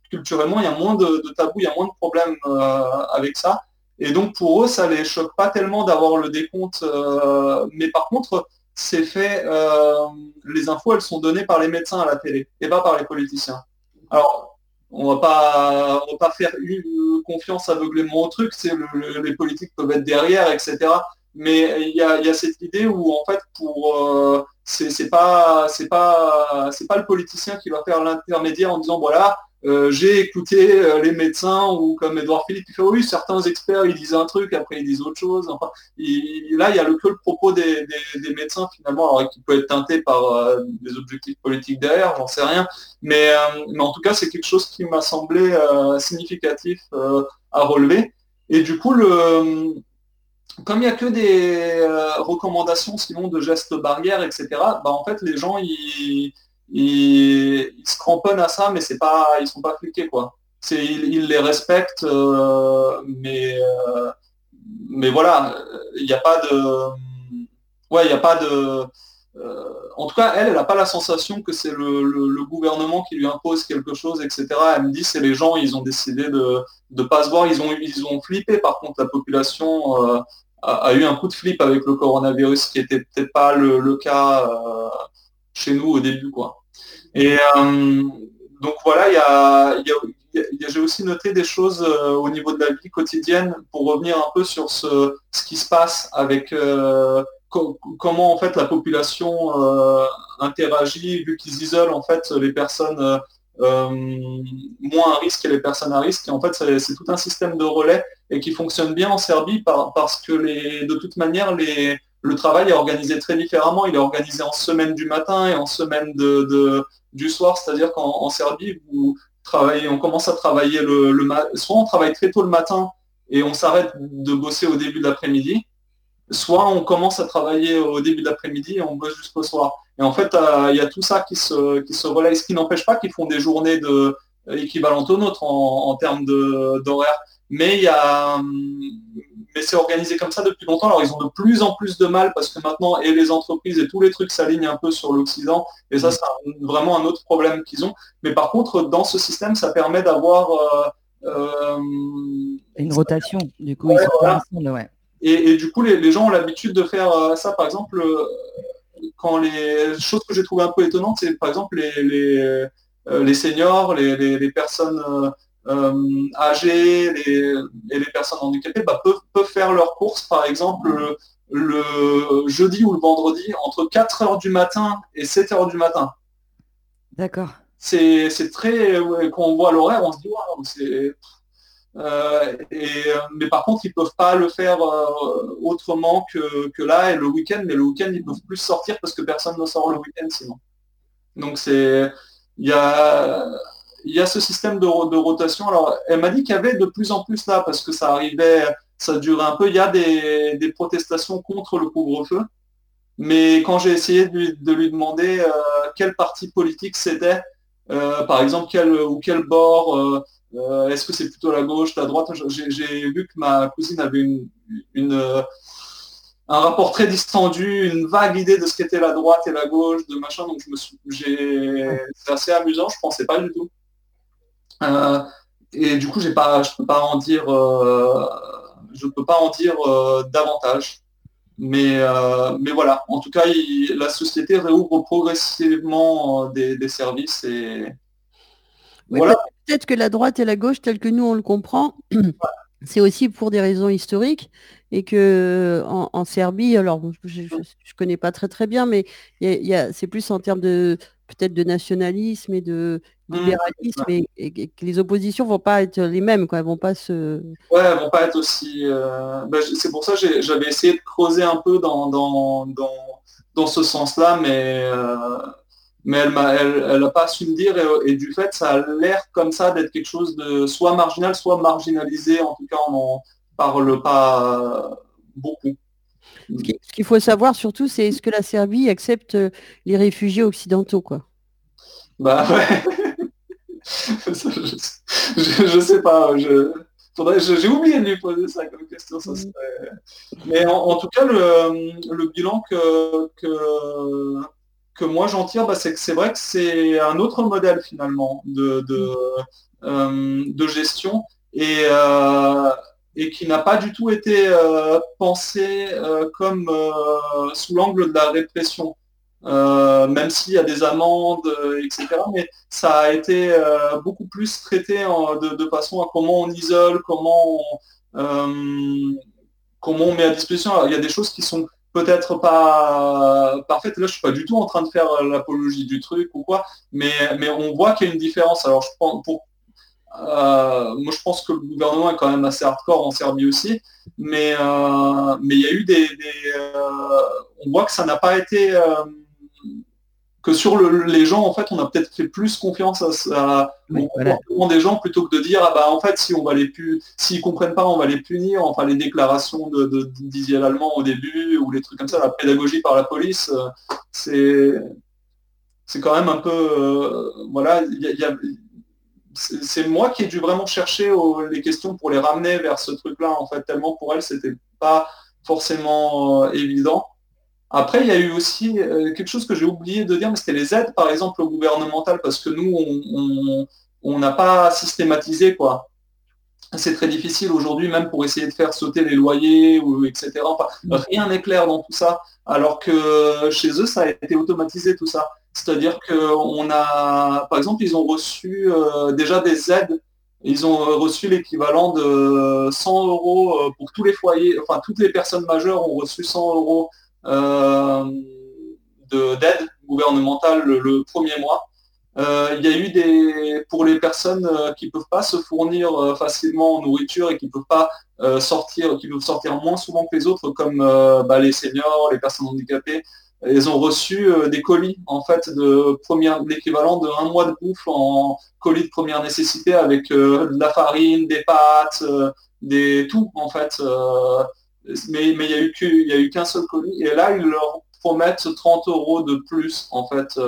Culturellement, il y a moins de, tabous, il y a moins de problèmes euh, avec ça. Et donc pour eux, ça les choque pas tellement d'avoir le décompte. Euh, mais par contre, c'est fait, euh, les infos, elles sont données par les médecins à la télé et pas par les politiciens. Alors, on va pas, va pas faire une confiance aveuglément au truc, c'est les politiques peuvent être derrière, etc. Mais il y a, cette idée où en fait, pour c'est pas c'est pas c'est pas le politicien qui va faire l'intermédiaire en disant voilà euh, j'ai écouté euh, les médecins ou comme Edouard Philippe qui fait oui, certains experts ils disent un truc, après ils disent autre chose. Enfin, là, il y a le, que le propos des, médecins finalement, alors qui peut être teinté par euh, des objectifs politiques derrière, j'en sais rien. Mais, mais, en tout cas, c'est quelque chose qui m'a semblé significatif à relever. Et du coup, le, comme il n'y a que des recommandations sinon de gestes barrières, etc., bah, en fait, les gens, ils ils, se cramponnent à ça, mais c'est pas, ils sont pas fliqués quoi. Ils, les respectent, euh, mais euh, mais voilà, il n'y a pas de, ouais, il a pas de. Euh, en tout cas, elle, elle n'a pas la sensation que c'est le, gouvernement qui lui impose quelque chose, etc. Elle me dit c'est les gens, ils ont décidé de ne pas se voir, ils ont, ils ont flippé. Par contre, la population a, eu un coup de flip avec le coronavirus, qui n'était peut-être pas le, cas chez nous au début. Quoi. Et euh, donc voilà, il y a, j'ai aussi noté des choses euh, au niveau de la vie quotidienne pour revenir un peu sur ce, ce qui se passe avec euh, comment en fait la population interagit vu qu'ils isolent en fait les personnes moins à risque et les personnes à risque. Et en fait, c'est tout un système de relais et qui fonctionne bien en Serbie parce que les, de toute manière, les, le travail est organisé très différemment. Il est organisé en semaine du matin et en semaine de, du soir, c'est-à-dire qu'en Serbie, vous travaillez, on commence à travailler le, le soit on travaille très tôt le matin et on s'arrête de bosser au début de l'après-midi, soit on commence à travailler au début de l'après-midi et on bosse jusqu'au soir. Et en fait, euh, il y a tout ça qui se, qui se relaye, ce qui n'empêche pas qu'ils font des journées de, équivalentes aux nôtres en, en termes d'horaire. Mais il y a, mais c'est organisé comme ça depuis longtemps. Alors ils ont de plus en plus de mal parce que maintenant, et les entreprises et tous les trucs s'alignent un peu sur l'Occident. Et ça, c'est vraiment un autre problème qu'ils ont. Mais par contre, dans ce système, ça permet d'avoir... Euh, euh, Une rotation, du coup. Et, du coup, les, gens ont l'habitude de faire euh, ça. Par exemple, quand les choses que j'ai trouvé un peu étonnantes, c'est par exemple les, les, seniors, les, personnes euh, âgés et les personnes handicapées bah, peuvent, faire leurs courses, par exemple, le, jeudi ou le vendredi, entre 4 heures du matin et 7 heures du matin. D'accord. C'est très... quand on voit l'horaire, on se dit, waouh, c'est... Euh, mais par contre, ils peuvent pas le faire euh, autrement que, que, là et le week-end. Mais le week-end, ils peuvent plus sortir parce que personne ne sort le week-end sinon. Donc c'est, il y a, il y a ce système de, rotation. Alors, elle m'a dit qu'il y avait de plus en plus là, parce que ça arrivait, ça durait un peu. Il y a des, protestations contre le couvre-feu. Mais quand j'ai essayé de lui, demander euh, quel parti politique c'était, euh, par exemple, quel, ou quel bord, euh, est-ce que c'est plutôt la gauche, la droite, j'ai vu que ma cousine avait une, un rapport très distendu, une vague idée de ce qu'était la droite et la gauche, de machin. Donc je me suis, c'est assez amusant. Je pensais pas du tout. Euh, et du coup, j'ai pas, je peux pas en dire, je peux pas en dire davantage. Mais, mais voilà, en tout cas, la société réouvre progressivement des, services et voilà. Peut-être que la droite et la gauche, telle que nous on le comprend, c'est aussi pour des raisons historiques et que en, Serbie, alors je ne connais pas très très bien, mais c'est plus en termes de peut-être de nationalisme et de mmh, libéralisme et, que les oppositions vont pas être les mêmes, quoi. Elles vont pas se. Ouais, elles vont pas être aussi. Euh, bah, c'est pour ça que j'avais essayé de creuser un peu dans, dans, dans, ce sens-là, mais euh, mais elle n'a elle, pas su me dire et, du fait ça a l'air comme ça d'être quelque chose de soit marginal, soit marginalisé, en tout cas on n'en parle pas beaucoup. Ce qu'il faut savoir surtout, c'est est-ce que la Serbie accepte euh, les réfugiés occidentaux, quoi? Bah ouais. Je, sais pas. j'ai oublié de lui poser ça comme question. Ça mm. Mais en, tout cas, le, bilan que, que, moi j'en tire, bah, c'est que c'est vrai que c'est un autre modèle finalement de, de, euh, de gestion. Et, euh, et qui n'a pas du tout été euh, pensé comme sous l'angle de la répression. Même s'il y a des amendes, etc. Mais ça a été beaucoup plus traité de, façon à comment on isole, comment on, comment on met à disposition. il y a des choses qui sont peut-être pas parfaites. Là, je suis pas du tout en train de faire l'apologie du truc ou quoi, mais, mais on voit qu'il y a une différence. Alors, je prends, pour euh, moi, je pense que le gouvernement est quand même assez hardcore en Serbie aussi, mais euh, mais il y a eu des, euh, on voit que ça n'a pas été que sur les gens en fait, on a peut-être fait plus confiance à, au des gens plutôt que de dire ah bah en fait si on va les pu s'ils comprennent pas, on va les punir. Enfin les déclarations de, de l'allemand au début ou les trucs comme ça, la pédagogie par la police, c'est c'est quand même un peu voilà il y a c'est moi qui ai dû vraiment chercher les questions pour les ramener vers ce truc-là, en fait, tellement pour elle, c'était pas forcément euh, évident. Après, il y a eu aussi euh, quelque chose que j'ai oublié de dire, mais c'était les aides, par exemple, gouvernementales, parce que nous, on n'a pas systématisé, quoi. C'est très difficile aujourd'hui, même pour essayer de faire sauter les loyers, ou, etc. rien n'est clair dans tout ça, alors que chez eux, ça a été automatisé, tout ça. C'est-à-dire qu'on a, par exemple, ils ont reçu euh, déjà des aides. Ils ont reçu l'équivalent de 100 euros euh, pour tous les foyers, enfin toutes les personnes majeures ont reçu 100 euros euh, d'aide gouvernementale le, premier mois. il y a eu des pour les personnes qui ne peuvent pas se fournir facilement en nourriture et qui ne peuvent pas sortir, qui peuvent sortir moins souvent que les autres, comme bah, les seniors, les personnes handicapées, ils ont reçu euh, des colis en fait de première l'équivalent de un mois de bouffe en colis de première nécessité avec euh, de la farine, des pâtes, euh, des tout en fait. Mais il y a eu y a eu qu'un seul colis et là ils leur promettent 30 euros de plus en fait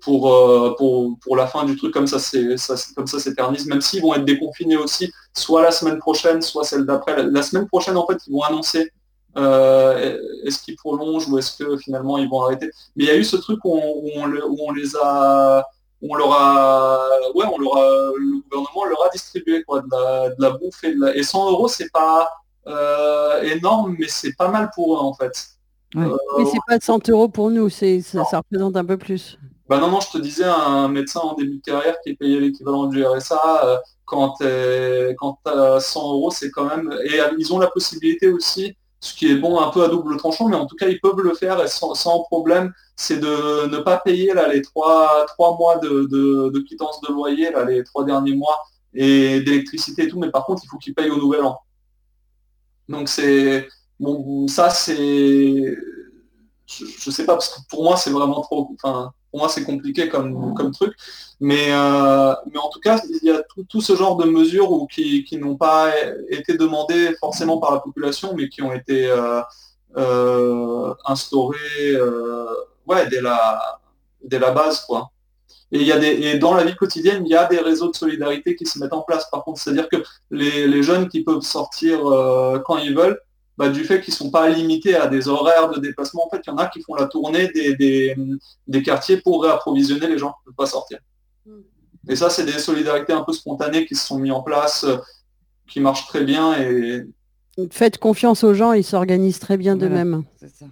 pour, pour, pour, la fin du truc. Comme ça c'est comme ça même s'ils vont être déconfinés aussi soit la semaine prochaine soit celle d'après. La, semaine prochaine en fait ils vont annoncer euh, est-ce qu'ils prolongent ou est-ce que finalement ils vont arrêter. Mais il y a eu ce truc où on, les a, on leur a, ouais, on leur le gouvernement leur a distribué quoi, de la, bouffe et, de et 100 euros c'est pas euh, énorme, mais c'est pas mal pour eux en fait. mais euh, c'est pas 100 euros pour nous, c'est ça, représente un peu plus. Bah non, non, je te disais, un médecin en début de carrière qui est payé l'équivalent du RSA, quand, quand tu as 100 euros, c'est quand même... Et ils ont la possibilité aussi ce qui est bon un peu à double tranchant, mais en tout cas, ils peuvent le faire sans, problème. C'est de ne pas payer là, les trois, trois mois de, de, quittance de loyer, là, les trois derniers mois, et d'électricité et tout, mais par contre, il faut qu'ils payent au nouvel an. Donc c'est. Bon, ça c'est. Je, sais pas, parce que pour moi, c'est vraiment trop. Pour moi, c'est compliqué comme, truc. Mais, euh, mais en tout cas, il y a tout, ce genre de mesures qui, n'ont pas été demandées forcément par la population, mais qui ont été euh, euh, instaurées ouais, dès, la, dès la base. Quoi. Et, il y a des, et dans la vie quotidienne, il y a des réseaux de solidarité qui se mettent en place. Par contre, c'est-à-dire que les, les, jeunes qui peuvent sortir quand ils veulent, bah, du fait qu'ils ne sont pas limités à des horaires de déplacement. En fait, il y en a qui font la tournée des, des, quartiers pour réapprovisionner les gens, ne pas sortir. Et ça, c'est des solidarités un peu spontanées qui se sont mis en place, euh, qui marchent très bien et Faites confiance aux gens, ils s'organisent très bien d'eux-mêmes.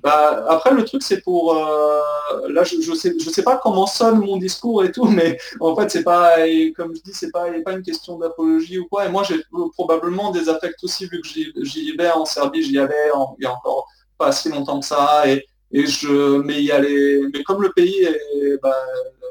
Bah, après, le truc, c'est pour... euh, là, je ne sais, je sais pas comment sonne mon discours et tout, mais en fait, c'est pas, et comme je dis, c'est pas, pas une question d'apologie ou quoi. Et moi, j'ai probablement des affects aussi, vu que j'y j'y vais en Serbie, j'y allais en- il y a encore pas si longtemps que ça. Et, et je, mais il y a les, mais comme le pays est bah,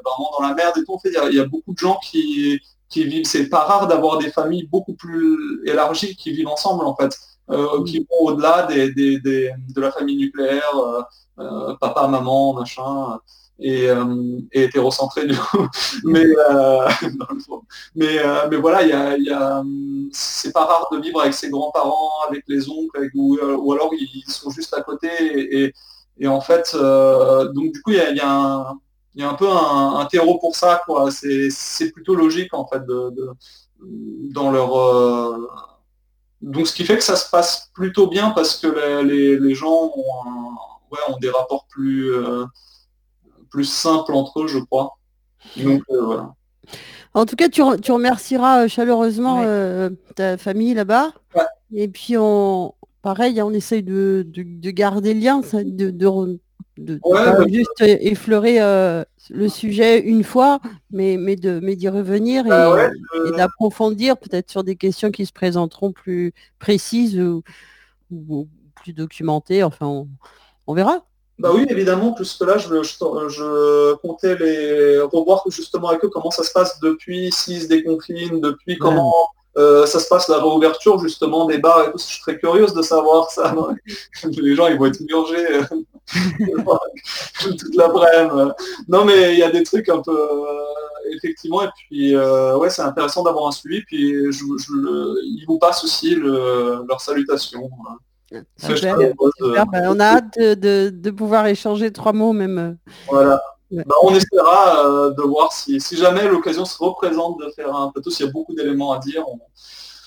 vraiment dans la merde et tout, en fait, il y a, il y a beaucoup de gens qui, qui vivent. C'est pas rare d'avoir des familles beaucoup plus élargies qui vivent ensemble, en fait euh, qui vont au-delà des, des- des- de la famille nucléaire, euh, euh, papa, maman, machin, et, euh, et hétérocentré du coup. Mais, euh, mais, mais voilà, il y a, y a, c'est pas rare de vivre avec ses grands-parents, avec les oncles, avec- ou, ou alors ils sont juste à côté. Et, et- et en fait, euh, donc du coup, il y a, y a un, il y a un peu un, un terreau pour ça, quoi. C'est, c'est plutôt logique en fait de, de- dans leur euh, donc ce qui fait que ça se passe plutôt bien parce que les, les- les gens ont, un- ouais, ont des rapports plus, euh, plus simples entre eux, je crois. Donc euh, voilà. En tout cas, tu, re- tu remercieras euh, chaleureusement euh, ta famille là-bas. Et puis, on, pareil, hein, on essaye de, de- de garder le lien, de, de- Ouais, bah, juste effleurer euh, le sujet une fois, mais, mais de mais d'y revenir et, Bah ouais, et d'approfondir peut-être sur des questions qui se présenteront plus précises ou, ou plus documentées. Enfin, on, on verra. Bah oui, évidemment, puisque là, je, je, je comptais les revoir justement avec eux comment ça se passe depuis s'ils se déconfinent, depuis comment euh, ça se passe la réouverture justement des bars et tout. Je suis très curieuse de savoir ça. Les gens, ils vont être murgés euh, toute l'après-midi. Non, mais il y a des trucs un peu euh, effectivement. Et puis, euh, ouais, c'est intéressant d'avoir un suivi. Puis, je, je le- ils vous passent aussi le, voilà. Super. Ben, on a hâte de, de- de pouvoir échanger trois mots même. euh, Voilà. Bah, on essaiera euh, de voir si, si jamais l'occasion se représente de faire un plateau, s'il y a beaucoup d'éléments à dire, on,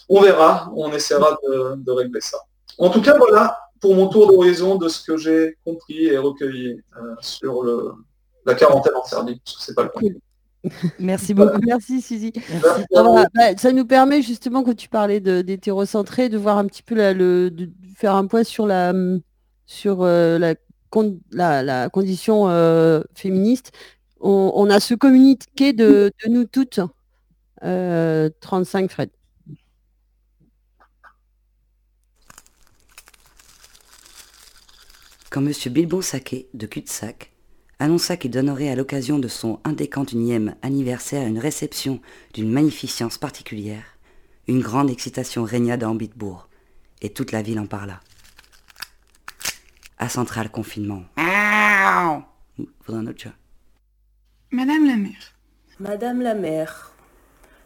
on verra, on essaiera de, de régler ça. En tout cas, voilà pour mon tour d'horizon de ce que j'ai compris et recueilli euh, sur le, la quarantaine en Serbie, parce que c'est pas le cas. Merci beaucoup. Merci Suzy. Merci va- bah, ça nous permet justement quand tu parlais de- d'hétérocentré de voir un petit peu la- le, de, de faire un point sur la sur euh, la, con- la, la condition euh, féministe. On, on a ce communiqué de, de nous toutes. Euh, 35 Fred. Quand M. Bilbon Saquet, de Cul-de-Sac, annonça qu'il donnerait à l'occasion de son indécantunième anniversaire une réception d'une magnificence particulière, une grande excitation régna dans Bitbourg, et toute la ville en parla. À central confinement. Faudrait un autre chat. Madame la maire. Madame la maire,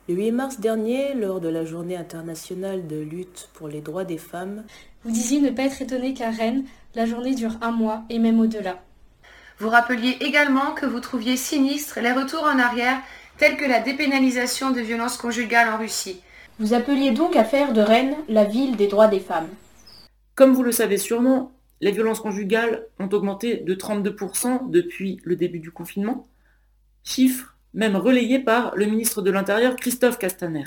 le 8 mars dernier, lors de la journée internationale de lutte pour les droits des femmes, Vous disiez ne pas être étonné qu'à Rennes, la journée dure un mois et même au-delà. Vous rappeliez également que vous trouviez sinistres les retours en arrière tels que la dépénalisation de violences conjugales en Russie. Vous appeliez donc à faire de Rennes la ville des droits des femmes. Comme vous le savez sûrement, les violences conjugales ont augmenté de 32% depuis le début du confinement, chiffre même relayé par le ministre de l'Intérieur Christophe Castaner.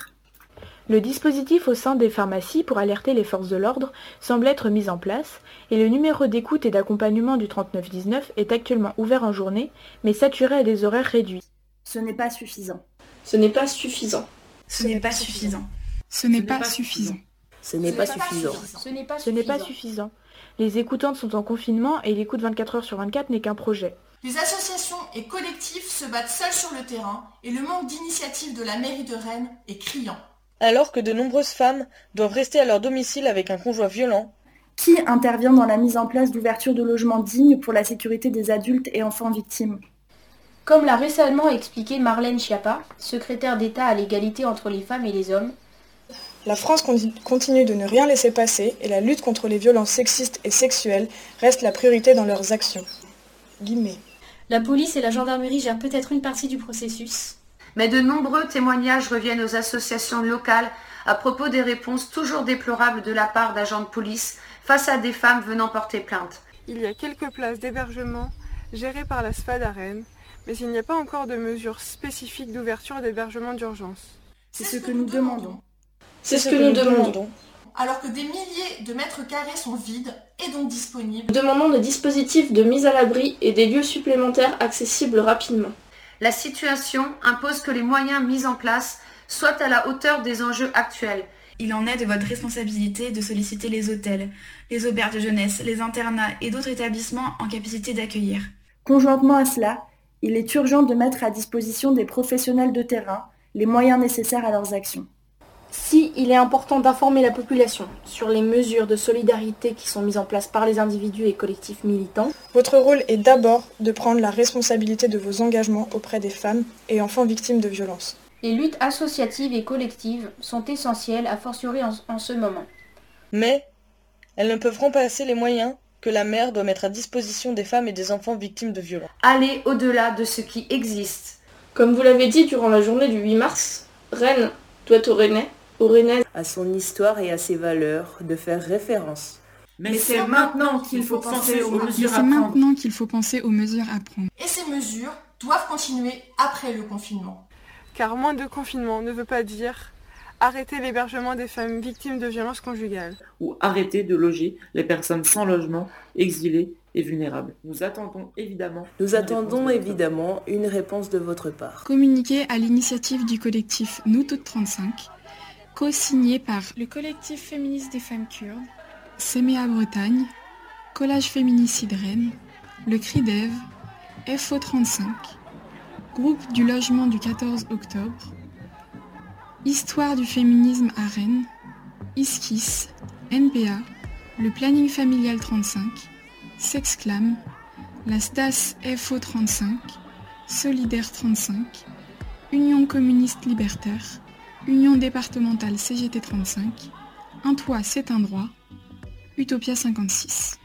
Le dispositif au sein des pharmacies pour alerter les forces de l'ordre semble être mis en place et le numéro d'écoute et d'accompagnement du 3919 est actuellement ouvert en journée mais saturé à des horaires réduits. Ce n'est pas suffisant. Ce n'est pas suffisant. Ce n'est pas suffisant. Ce n'est pas suffisant. Ce n'est pas suffisant. Ce n'est pas Ce n'est pas suffisant. Les écoutantes sont en confinement et l'écoute 24 heures sur 24 n'est qu'un projet. Les associations et collectifs se battent seuls sur le terrain et le manque d'initiative de la mairie de Rennes est criant. Alors que de nombreuses femmes doivent rester à leur domicile avec un conjoint violent, Qui intervient dans la mise en place d'ouverture de logements dignes pour la sécurité des adultes et enfants victimes? Comme l'a récemment expliqué Marlène Schiappa, secrétaire d'État à l'égalité entre les femmes et les hommes, La France conti- continue de ne rien laisser passer et la lutte contre les violences sexistes et sexuelles reste la priorité dans leurs actions. Guillemets. la police et la gendarmerie gèrent peut-être une partie du processus. Mais de nombreux témoignages reviennent aux associations locales à propos des réponses toujours déplorables de la part d'agents de police face à des femmes venant porter plainte. Il y a quelques places d'hébergement gérées par la SFAD à Rennes, mais il n'y a pas encore de mesures spécifiques d'ouverture d'hébergement d'urgence. C'est ce que nous demandons. C'est ce que nous demandons. Alors que des milliers de mètres carrés sont vides et donc disponibles, Nous demandons des dispositifs de mise à l'abri et des lieux supplémentaires accessibles rapidement. La situation impose que les moyens mis en place soient à la hauteur des enjeux actuels. Il en est de votre responsabilité de solliciter les hôtels, les auberges de jeunesse, les internats et d'autres établissements en capacité d'accueillir. Conjointement à cela, il est urgent de mettre à disposition des professionnels de terrain les moyens nécessaires à leurs actions. Si il est important d'informer la population sur les mesures de solidarité qui sont mises en place par les individus et collectifs militants, Votre rôle est d'abord de prendre la responsabilité de vos engagements auprès des femmes et enfants victimes de violences. les luttes associatives et collectives sont essentielles à fortiori en, en ce moment. Mais elles ne peuvent remplacer les moyens que la mère doit mettre à disposition des femmes et des enfants victimes de violences. Aller au-delà de ce qui existe. Comme vous l'avez dit durant la journée du 8 mars, Rennes doit aux Rennais, Rennaises, À son histoire et à ses valeurs, de faire référence. Mais c'est maintenant qu'il faut penser aux mesures à c'est prendre. maintenant qu'il faut penser aux mesures à prendre. et ces mesures doivent continuer après le confinement. Car moins de confinement ne veut pas dire arrêter l'hébergement des femmes victimes de violences conjugales. Ou arrêter de loger les personnes sans logement, exilées et vulnérables. Nous attendons évidemment. Nous attendons évidemment une réponse de votre part. Communiqué à l'initiative du collectif Nous Toutes 35, co-signé par le collectif féministe des femmes kurdes, Séméa Bretagne, Collage Féminicide Rennes, le CRIDEV, FO35, Groupe du logement du 14 octobre, Histoire du féminisme à Rennes, Iskis, NPA, le Planning Familial 35, Sexclam, la STAS FO35, Solidaire 35, Union communiste libertaire, Union départementale CGT 35, Un toit c'est un droit, Utopia 56.